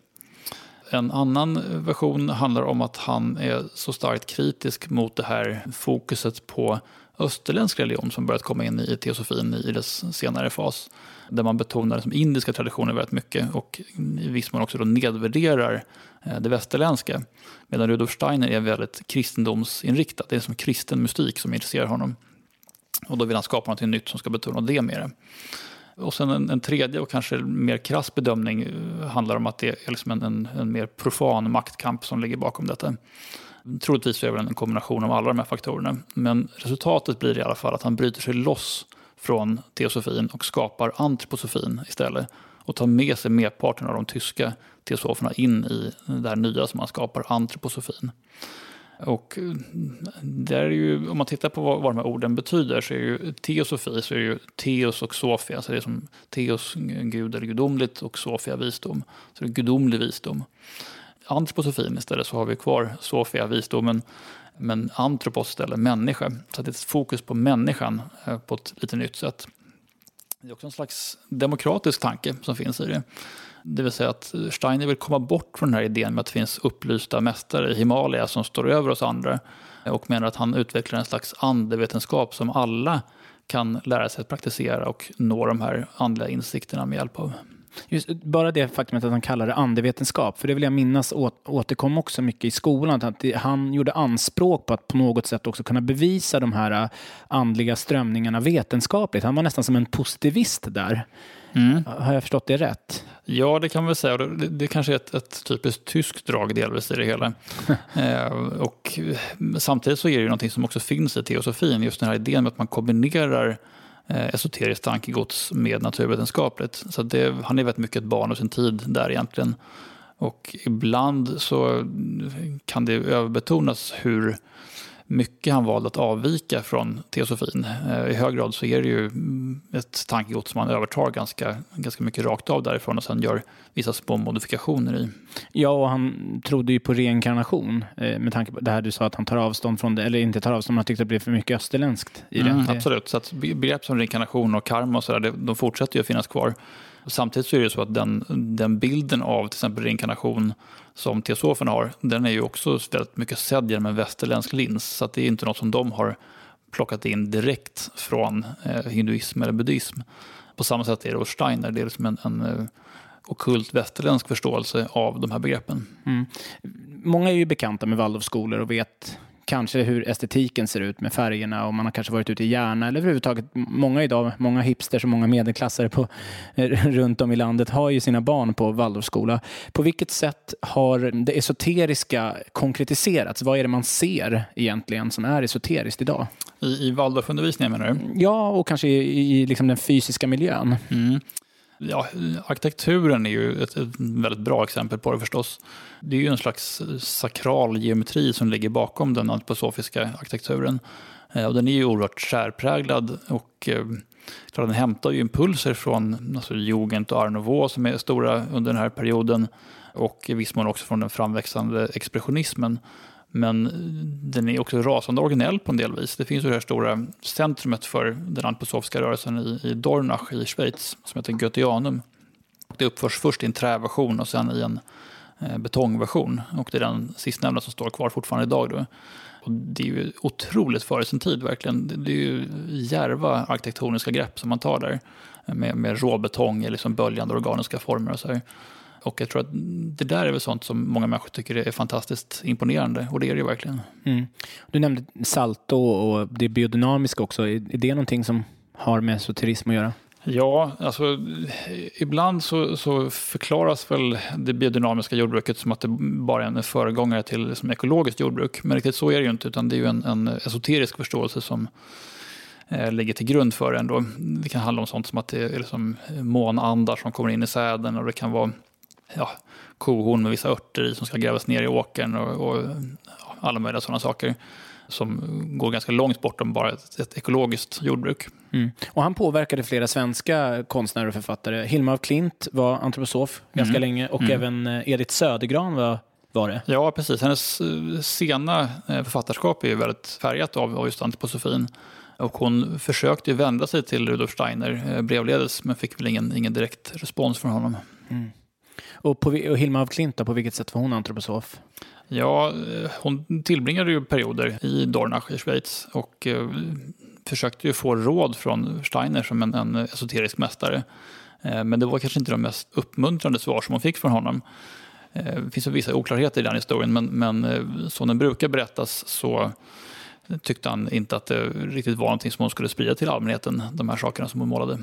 Speaker 2: En annan version handlar om att han är så starkt kritisk mot det här fokuset på österländsk religion som börjat komma in i teosofin i dess senare fas. Där man betonar liksom indiska traditioner väldigt mycket och i viss mån också då nedvärderar eh, det västerländska. Medan Rudolf Steiner är väldigt kristendomsinriktad. Det är som kristen mystik som intresserar honom. Och då vill han skapa något nytt som ska betona det mer. Och sen en, en, tredje och kanske mer krass bedömning eh, handlar om att det är liksom en, en, en mer profan maktkamp som ligger bakom detta. Troligtvis är det en kombination av alla de här faktorerna. Men resultatet blir i alla fall att han bryter sig loss från teosofin och skapar antroposofin istället. Och tar med sig merparten av de tyska teosoferna in i det här nya som han skapar, antroposofin. Och mm, där är ju, om man tittar på vad, vad de här orden betyder så är ju teosofi så är det ju teos och sofia. Så det är som teos, eh, gud eller gudomligt och sofia, visdom. Så det är gudomlig visdom. Antroposofin istället så har vi kvar sofia, visdomen. Men antropos istället, människa. Så det är ett fokus på människan eh, på ett lite nytt sätt. Det är också en slags demokratisk tanke som finns i det. Det vill säga att Steiner vill komma bort från den här idén med att det finns upplysta mästare i Himalaya som står över oss andra och menar att han utvecklar en slags andevetenskap som alla kan lära sig att praktisera och nå de här andliga insikterna med hjälp av.
Speaker 1: Just, bara det faktumet att han kallar det andevetenskap, för det vill jag minnas återkom också mycket i skolan, att han gjorde anspråk på att på något sätt också kunna bevisa de här äh, andliga strömningarna vetenskapligt. Han var nästan som en positivist där. Mm. Har jag förstått det rätt?
Speaker 2: Ja, det kan man väl säga. Det, det kanske är ett, ett typiskt tyskt drag delvis i det hela. eh, och samtidigt så är det ju någonting som också finns i teosofin, just den här idén med att man kombinerar eh, esoteriskt tankegods med naturvetenskapligt. Så det, han är väldigt mycket ett barn av sin tid där egentligen. Och ibland så kan det överbetonas hur mycket han valde att avvika från teosofin. Eh, I hög grad så är det ju ett tankegods som han övertar ganska, ganska mycket rakt av därifrån och sen gör vissa små modifikationer i.
Speaker 1: Ja, och han trodde ju på reinkarnation eh, med tanke på det här du sa att han tar avstånd från det, eller inte tar avstånd, men han tyckte det blev för mycket österländskt i det.
Speaker 2: Mm, absolut, så att begrepp som reinkarnation och karma och sådär, de fortsätter ju att finnas kvar. Samtidigt så är det så att den, den bilden av till exempel reinkarnation som teosoferna har, den är ju också väldigt mycket sedd genom en västerländsk lins. Så det är inte något som de har plockat in direkt från eh, hinduism eller buddhism. På samma sätt är det hos Steiner. Det är liksom en, en eh, okult västerländsk förståelse av de här begreppen. Mm.
Speaker 1: Många är ju bekanta med Waldorfskolor och vet kanske hur estetiken ser ut med färgerna och man har kanske varit ute i Järna eller överhuvudtaget många idag, många hipsters och många medelklassare på, runt om i landet har ju sina barn på Waldorfskola. På vilket sätt har det esoteriska konkretiserats? Vad är det man ser egentligen som är esoteriskt idag?
Speaker 2: I, i Waldorfundervisningen menar du?
Speaker 1: Ja, och kanske i, i liksom den fysiska miljön. Mm
Speaker 2: ja, arkitekturen är ju ett, ett, väldigt bra exempel på det förstås. Det är ju en slags sakral geometri som ligger bakom den antroposofiska arkitekturen. Eh, och den är ju oerhört särpräglad och eh, Klar, den hämtar ju impulser från alltså, Jugend och Art Nouveau som är stora under den här perioden och i viss mån också från den framväxande expressionismen. Men den är också rasande originell på en del vis. Det finns ju det här stora centrumet för den antroposofiska rörelsen i, i Dornach i Schweiz som heter Goetheanum. Det uppförs först i en träversion och sen i en eh, betongversion. Och det är den sistnämnda som står kvar fortfarande idag. Då. Och det är ju otroligt före sin tid verkligen. Det är ju järva arkitektoniska grepp som man tar där. Med, med råbetong i liksom böljande organiska former och så här. Och jag tror att det där är väl sånt som många människor tycker är fantastiskt imponerande. Och det är det ju verkligen. Mm.
Speaker 1: Du nämnde salto och det biodynamiska också. Är det någonting som har med esoterism att göra?
Speaker 2: Ja, alltså ibland så, så, förklaras väl det biodynamiska jordbruket som att det bara är en föregångare till liksom, ekologiskt jordbruk. Men riktigt så är det ju inte, utan det är ju en, en esoterisk förståelse som eh, ligger till grund för det ändå. Det kan handla om sånt som att det är liksom månandar som kommer in i säden och det kan vara ja, kohorn med vissa örter i som ska grävas ner i åkern och, och ja, alla möjliga sådana saker som går ganska långt bortom bara ett, ett ekologiskt jordbruk.
Speaker 1: Mm. Och han påverkade flera svenska konstnärer och författare. Hilma af Klint var antroposof ganska mm. länge och mm. även eh, Edith Södergran var var det?
Speaker 2: Ja, precis. Hennes eh, sena eh, författarskap är ju väldigt färgat av just antroposofin. Och hon försökte vända sig till Rudolf Steiner brevledes men fick väl ingen, ingen direkt respons från honom. Mm.
Speaker 1: Och, på, och Hilma af Klint, på vilket sätt var hon antroposof?
Speaker 2: Ja, eh, hon tillbringade ju perioder i Dornach i Schweiz och eh, försökte ju få råd från Steiner som en, en esoterisk mästare. Eh, men det var kanske inte de mest uppmuntrande svar som hon fick från honom. Eh, det finns vissa oklarheter i den historien, men, men eh, som den brukar berättas så tyckte han inte att det riktigt var någonting som hon skulle sprida till allmänheten, de här sakerna som hon målade.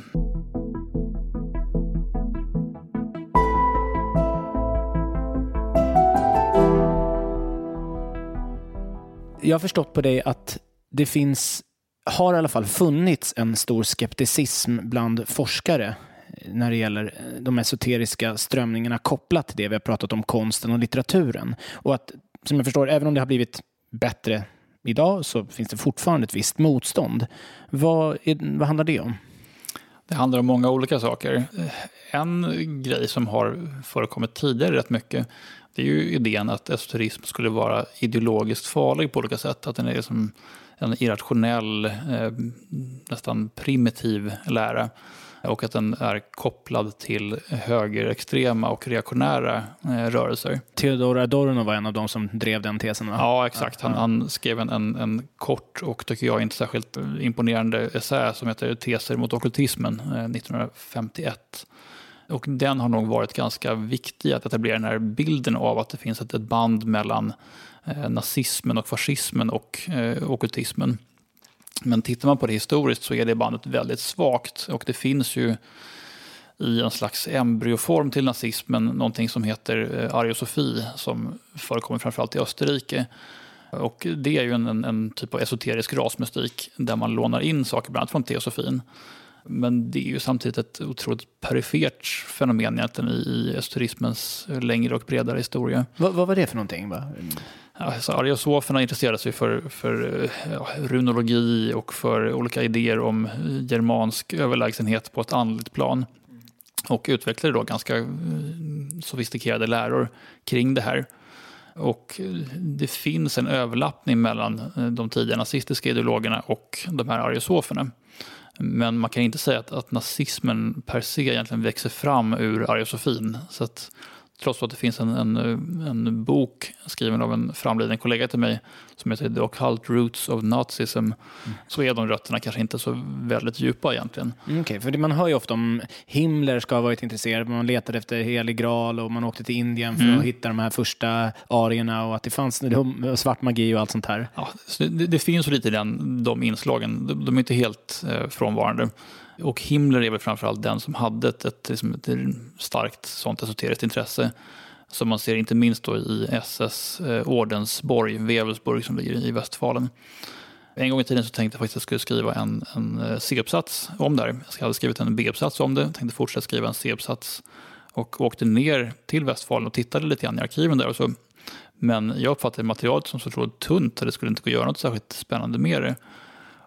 Speaker 1: Jag har förstått på dig att det finns, har i alla fall funnits en stor skepticism bland forskare eh, när det gäller eh, de esoteriska strömningarna kopplat till det vi har pratat om konsten och litteraturen. Och att, som jag förstår, även om det har blivit bättre idag så finns det fortfarande ett visst motstånd. Vad, är, vad handlar det om?
Speaker 2: Det handlar om många olika saker. Eh, en grej som har förekommit tidigare rätt mycket det är ju idén att esoterism skulle vara ideologiskt farlig på olika sätt. Att den är som en irrationell, eh, nästan primitiv lära. Och att den är kopplad till högerextrema och reaktionära eh, rörelser.
Speaker 1: Theodor Adorno var en av de som drev den tesen va?
Speaker 2: Ja, exakt. Han, han skrev en, en, en, kort och tycker jag inte särskilt imponerande essä som heter Teser mot okultismen eh, 1951. Och den har nog varit ganska viktig att etablera den här bilden av att det finns ett, band mellan eh, nazismen och fascismen och eh, okultismen. Men tittar man på det historiskt så är det bandet väldigt svagt och det finns ju i en slags embryoform till nazismen någonting som heter eh, ariosofi som förekommer framförallt i Österrike. Och det är ju en, en, en typ av esoterisk rasmystik där man lånar in saker bland annat från teosofin. Men det är ju samtidigt ett otroligt perifert fenomen egentligen i esoterismens längre och bredare historia.
Speaker 1: Vad, vad var det för någonting? Va?
Speaker 2: Alltså, ariosoferna intresserade sig för, för ja, runologi och för olika idéer om germansk överlägsenhet på ett andligt plan. Och utvecklade då ganska eh, sofistikerade läror kring det här. Och det finns en överlappning mellan eh, de tidiga nazistiska ideologerna och de här ariosoferna. Men man kan inte säga att, att nazismen per se egentligen växer fram ur ariosofin. Så att, trots att det finns en, en, en, bok skriven av en framliden kollega till mig som heter The Occult Roots of Nazism mm. så är de rötterna kanske inte så väldigt djupa egentligen.
Speaker 1: Mm, okay, för man hör ju ofta om Himmler ska ha varit intresserad, man letade efter helig graal och man åkte till Indien för mm. att hitta de här första arierna och att det fanns svart magi och allt sånt här.
Speaker 2: Ja, så det, det, finns lite i den, de inslagen, de, de är inte helt eh, frånvarande. Och Himmler är väl framförallt den som hade ett, ett, liksom ett starkt sånt esoteriskt intresse som man ser inte minst då i SS eh, ordensborg, Wevelsburg som ligger i Västfalen. En gång i tiden så tänkte jag faktiskt att jag skulle skriva en, en eh, C-uppsats om det här. Jag hade skrivit en B-uppsats om det, tänkte fortsätta skriva en C-uppsats och åkte ner till Västfalen och tittade lite grann i arkiven där. Och så. Men jag uppfattade materialet som så otroligt tunt att det skulle inte gå att göra något särskilt spännande med det.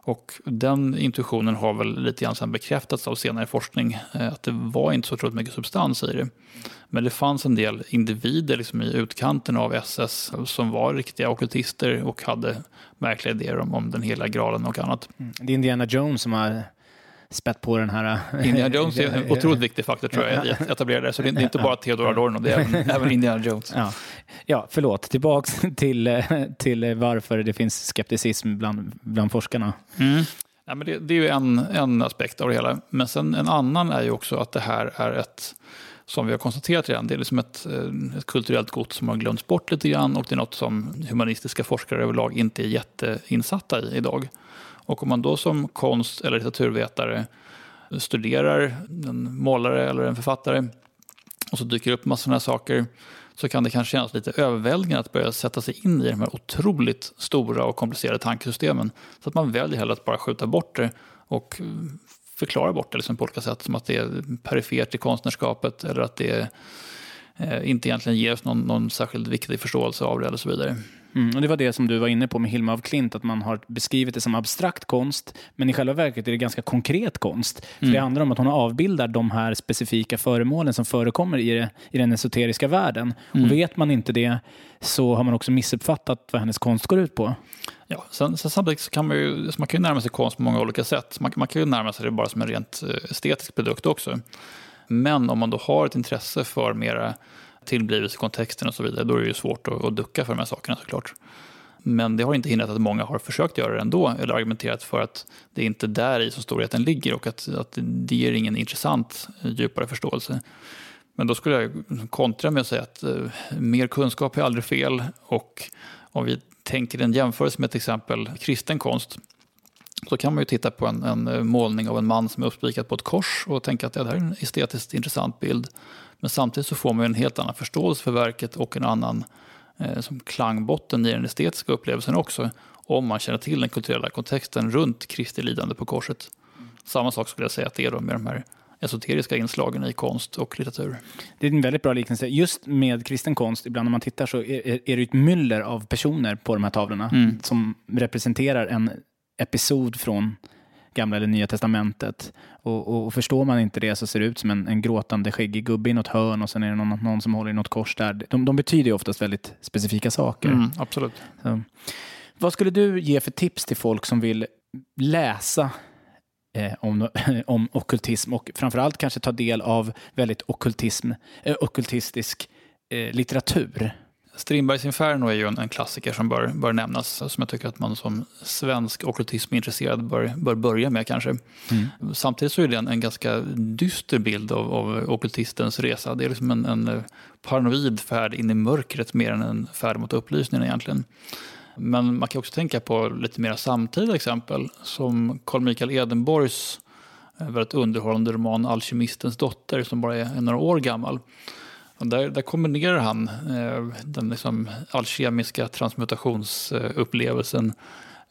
Speaker 2: Och den intuitionen har väl lite grann sen bekräftats av senare forskning, eh, att det var inte så otroligt mycket substans i det. Men det fanns en del individer liksom i utkanten av SS som var riktiga okultister och hade märkliga idéer om, om den hela graalen och annat.
Speaker 1: Mm. Det är Indiana Jones som har spett på den här...
Speaker 2: Eh, Indiana Jones är en otroligt viktig faktor tror jag, att etablera det. Så det är inte bara Theodor Adorno, det är även, även Indiana Jones.
Speaker 1: Ja. ja, förlåt. Tillbaks till, eh, till varför det finns skepticism bland, bland forskarna.
Speaker 2: Mm. Ja, men det, det, är ju en, en aspekt av det hela. Men sen en annan är ju också att det här är ett som vi har konstaterat redan, det är liksom ett, eh, ett kulturellt gods som har glömts bort lite grann och det är något som humanistiska forskare överlag inte är jätteinsatta i idag. Och om man då som konst eller litteraturvetare studerar en målare eller en författare och så dyker upp massor av saker så kan det kanske kännas lite överväldigande att börja sätta sig in i de här otroligt stora och komplicerade tankesystemen. Så att man väljer hellre att bara skjuta bort det och förklara bort det liksom på olika sätt. Som att det är perifert i konstnärskapet eller att det eh, inte egentligen ger någon, någon särskilt viktig förståelse av det eller så vidare.
Speaker 1: Mm, och Det var det som du var inne på med Hilma af Klint, att man har beskrivit det som abstrakt konst, men i själva verket är det ganska konkret konst. Mm. det handlar om att hon avbildar de här specifika föremålen som förekommer i, det, i den esoteriska världen. Mm. Och vet man inte det så har man också missuppfattat vad hennes konst går ut på.
Speaker 2: Ja, sen, sen samtidigt så kan man ju, man kan ju närma sig konst på många olika sätt. Man, man kan ju närma sig det bara som en rent eh, estetisk produkt också. Men om man då har ett intresse för mera tillblivelsekontexten och så vidare, då är det ju svårt att, att ducka för de här sakerna såklart. Men det har inte hindrat att många har försökt göra det ändå, eller argumenterat för att det är inte där i som storheten ligger och att, att det ger ingen intressant eh, djupare förståelse. Men då skulle jag kontra med att säga att eh, mer kunskap är aldrig fel och om vi tänker en jämförelse med till exempel kristen konst så kan man ju titta på en, en målning av en man som är uppspikad på ett kors och tänka att ja, det här är en estetiskt intressant bild. Men samtidigt så får man en helt annan förståelse för verket och en annan eh, som klangbotten i den estetiska upplevelsen också. Om man känner till den kulturella kontexten runt Kristi lidande på korset. Samma sak skulle jag säga att det är då med de här esoteriska inslagen i konst och litteratur.
Speaker 1: Det är en väldigt bra liknelse. Just med kristen konst, ibland när man tittar så är, är det ett myller av personer på de här tavlorna mm. som representerar en episod från Gamla eller Nya Testamentet. Och, och, och, förstår man inte det så ser det ut som en, en gråtande skäggig gubbe i något hörn och sen är det någon, någon som håller i något kors där. De, de betyder ju oftast väldigt specifika saker.
Speaker 2: Mm, absolut. Så.
Speaker 1: Vad skulle du ge för tips till folk som vill läsa eh, om, om okkultism och framförallt kanske ta del av väldigt okkultism, eh, okkultistisk eh, litteratur?
Speaker 2: Strindbergs Inferno är ju en, en, klassiker som bör, bör nämnas, som jag tycker att man som svensk okkultismintresserad bör, bör börja med kanske. Mm. Samtidigt så är det en, en ganska dyster bild av, av okkultistens resa. Det är liksom en, en paranoid färd in i mörkret mer än en färd mot upplysningen egentligen. Men man kan också tänka på lite mer samtida exempel, som Carl Michael Edenborgs eh, väldigt underhållande roman Alkemistens dotter, som bara är några år gammal där, där kombinerar han eh, den liksom alkemiska transmutationsupplevelsen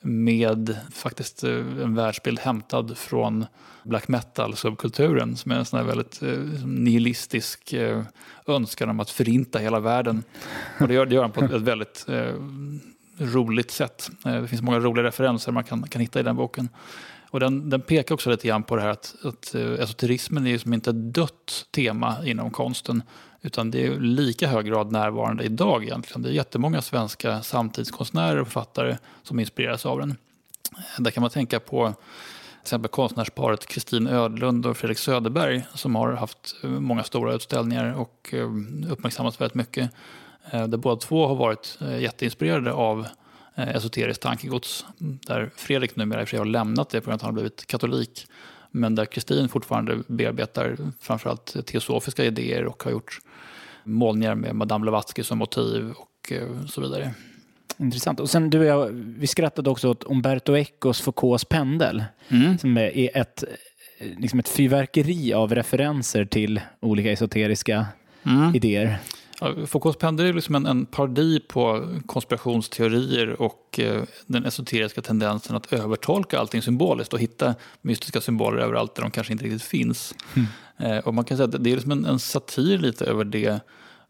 Speaker 2: med faktiskt eh, en världsbild hämtad från black metal-subkulturen som är en sån här väldigt eh, nihilistisk eh, önskan om att förinta hela världen. Och det gör, det gör han på ett, väldigt eh, roligt sätt. Eh, det finns många roliga referenser man kan, kan hitta i den boken. Och den, den pekar också lite grann på det här att, att eh, esoterismen är som inte ett dött tema inom konsten utan det är lika hög grad närvarande idag egentligen. Det är jättemånga svenska samtidskonstnärer och författare som inspireras av den. Där kan man tänka på till exempel konstnärsparet Kristin Ödlund och Fredrik Söderberg som har haft eh, många stora utställningar och eh, uppmärksammats väldigt mycket. Eh, där båda två har varit jätteinspirerade av esoteriskt tankegods. Där Fredrik numera i och för sig har lämnat det på grund av att han har blivit katolik. Men där Kristin fortfarande bearbetar framförallt teosofiska idéer och har gjort målningar med Madame Blavatsky som motiv och eh, så vidare.
Speaker 1: Intressant. Och sen du och jag, vi skrattade också åt Umberto Ecos Foucaults pendel.
Speaker 2: Mm.
Speaker 1: Som är ett, liksom ett fyrverkeri av referenser till olika esoteriska
Speaker 2: Mm.
Speaker 1: idéer.
Speaker 2: Ja, Foucaults pendel är liksom en, en parodi på konspirationsteorier och eh, den esoteriska tendensen att övertolka allting symboliskt och hitta mystiska symboler överallt där de kanske inte riktigt finns. Eh, och man kan säga att det är liksom en, en satir lite över det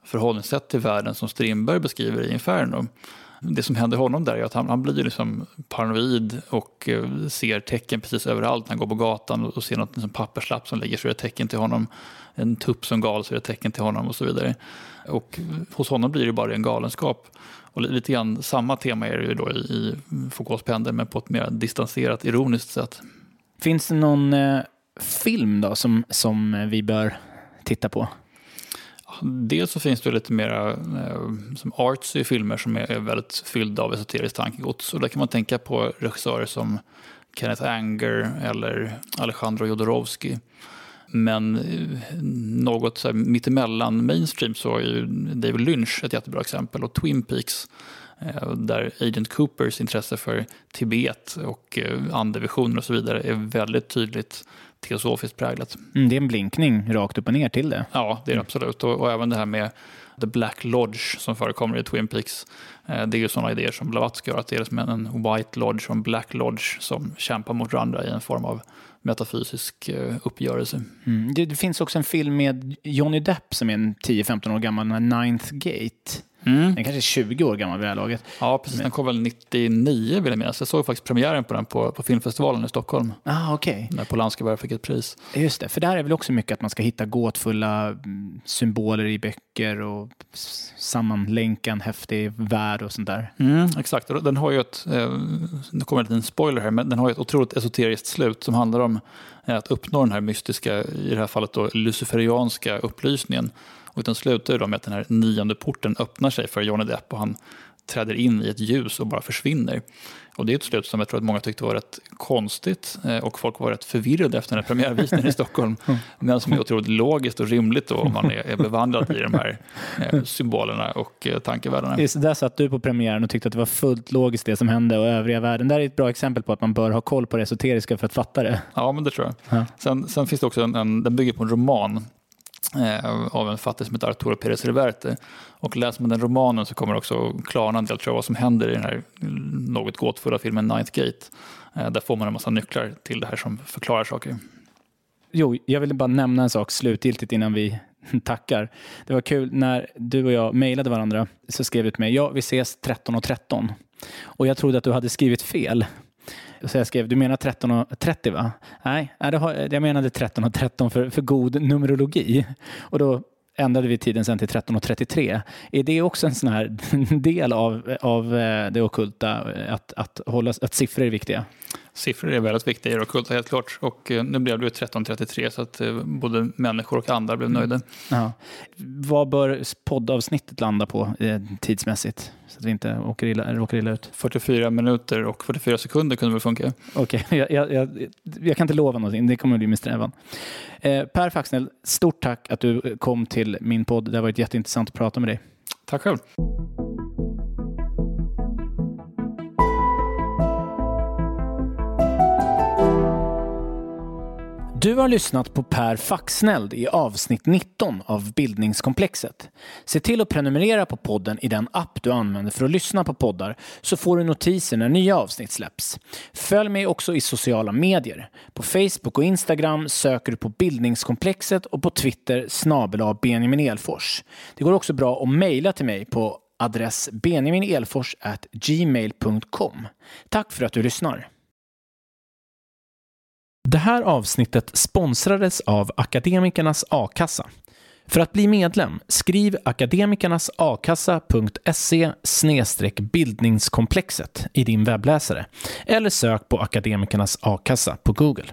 Speaker 2: förhållningssätt till världen som Strindberg beskriver i Inferno. Det som händer honom där är att han, han blir liksom paranoid och eh, ser tecken precis överallt. Han går på gatan och, och ser något liksom papperslapp som ligger så är det tecken till honom. En tupp som gal så är det tecken till honom och så vidare. Och hos honom blir det bara en galenskap. Och li- lite grann samma tema är det ju då i, i Foucaults pendel men på ett mer distanserat, ironiskt sätt.
Speaker 1: Finns det någon eh, film då som, som vi bör titta på?
Speaker 2: Dels så finns det lite mera eh, som artsy filmer som är, är väldigt fyllda av esoteriskt tankegods. Och där kan man tänka på regissörer som Kenneth Anger eller Alejandro Jodorowsky. Men eh, något så här mittemellan mainstream så är ju David Lynch ett jättebra exempel och Twin Peaks eh, där Agent Coopers intresse för Tibet och eh, andevisioner och så vidare är väldigt tydligt teosofiskt präglat.
Speaker 1: Mm, det är en blinkning rakt upp och ner till det.
Speaker 2: Ja, det är det absolut. Och, och även det här med The Black Lodge som förekommer i Twin Peaks. Det är ju sådana idéer som Blavatsky har, att det är liksom en, en White Lodge och en Black Lodge som kämpar mot varandra i en form av metafysisk eh, uppgörelse.
Speaker 1: Mm. Det, det finns också en film med Johnny Depp som är en 10-15 år gammal, den här Ninth Gate. Den kanske är 20 år gammal vid det här laget.
Speaker 2: Ja, precis. Den kom väl 99 vill jag minnas. Jag såg faktiskt premiären på den på, på filmfestivalen i Stockholm.
Speaker 1: Ah, okej.
Speaker 2: När Polanski bara fick ett pris.
Speaker 1: Just det, för där är väl också mycket att man ska hitta gåtfulla mm, symboler i böcker och sammanlänka en häftig värld och sånt där.
Speaker 2: Mm, exakt, och den har ju ett, eh, nu kommer en liten spoiler här, men den har ju ett otroligt esoteriskt slut som handlar om eh, att uppnå den här mystiska, i det här fallet då luciferianska upplysningen. Och den slutar då med att den här nionde porten öppnar sig för Johnny Depp och han träder in i ett ljus och bara försvinner. Och det är ett slut som jag tror att många tyckte var rätt konstigt eh, och folk var rätt förvirrade efter den här premiärvisningen i Stockholm. Men som är otroligt logiskt och rimligt då om man är, bevandrad i de här eh, symbolerna och eh, tankevärldarna.
Speaker 1: Just där satt du på premiären och tyckte att det var fullt logiskt det som hände och övriga världen. Det är ett bra exempel på att man bör ha koll på det esoteriska för att fatta det.
Speaker 2: Ja, men det tror jag.
Speaker 1: Ja.
Speaker 2: Sen, sen finns det också en, en, den bygger på en roman Eh, av en fattig som heter Arturo Pérez Reverte. Och läser man den romanen så kommer det också klarna en del tror jag, vad som händer i den här något gåtfulla filmen Ninth Gate. Eh, där får man en massa nycklar till det här som förklarar saker.
Speaker 1: Jo, jag ville bara nämna en sak slutgiltigt innan vi tackar. Det var kul när du och jag mejlade varandra så skrev du till mig, ja vi ses 13.13. 13. Och jag trodde att du hade skrivit fel. Så jag skrev, du menar 13.30 va? Nej, det har, jag menade 13.13 13 för, för god numerologi. Och då ändrade vi tiden sen till 13.33. Är det också en sån här del av, av eh, det ockulta, eh, att, att, hålla, att siffror är viktiga?
Speaker 2: Siffror är väldigt viktiga i ockulta helt klart. Och eh, nu blev det ju 13.33 så att eh, både människor och andra blev nöjda.
Speaker 1: Ja. Vad bör poddavsnittet landa på eh, tidsmässigt? Så att vi inte åker illa, råkar illa ut.
Speaker 2: 44 minuter och 44 sekunder kunde väl funka.
Speaker 1: Okej, jag, jag, jag, jag kan inte lova någonting. Det kommer bli min strävan. Eh, per Faxnell, stort tack att du kom till min podd. Det har varit jätteintressant att prata med dig.
Speaker 2: Tack själv.
Speaker 1: Du har lyssnat på Per Faxneld i avsnitt 19 av Bildningskomplexet. Se till att prenumerera på podden i den app du använder för att lyssna på poddar så får du notiser när nya avsnitt släpps. Följ mig också i sociala medier. På Facebook och Instagram söker du på Bildningskomplexet och på Twitter snabel Benjamin Elfors. Det går också bra att mejla till mig på adress benjaminelfors@gmail.com. Tack för att du lyssnar. Det här avsnittet sponsrades av Akademikernas a-kassa. För att bli medlem, skriv akademikernasakassa.se bildningskomplexet i din webbläsare eller sök på Akademikernas a-kassa på Google.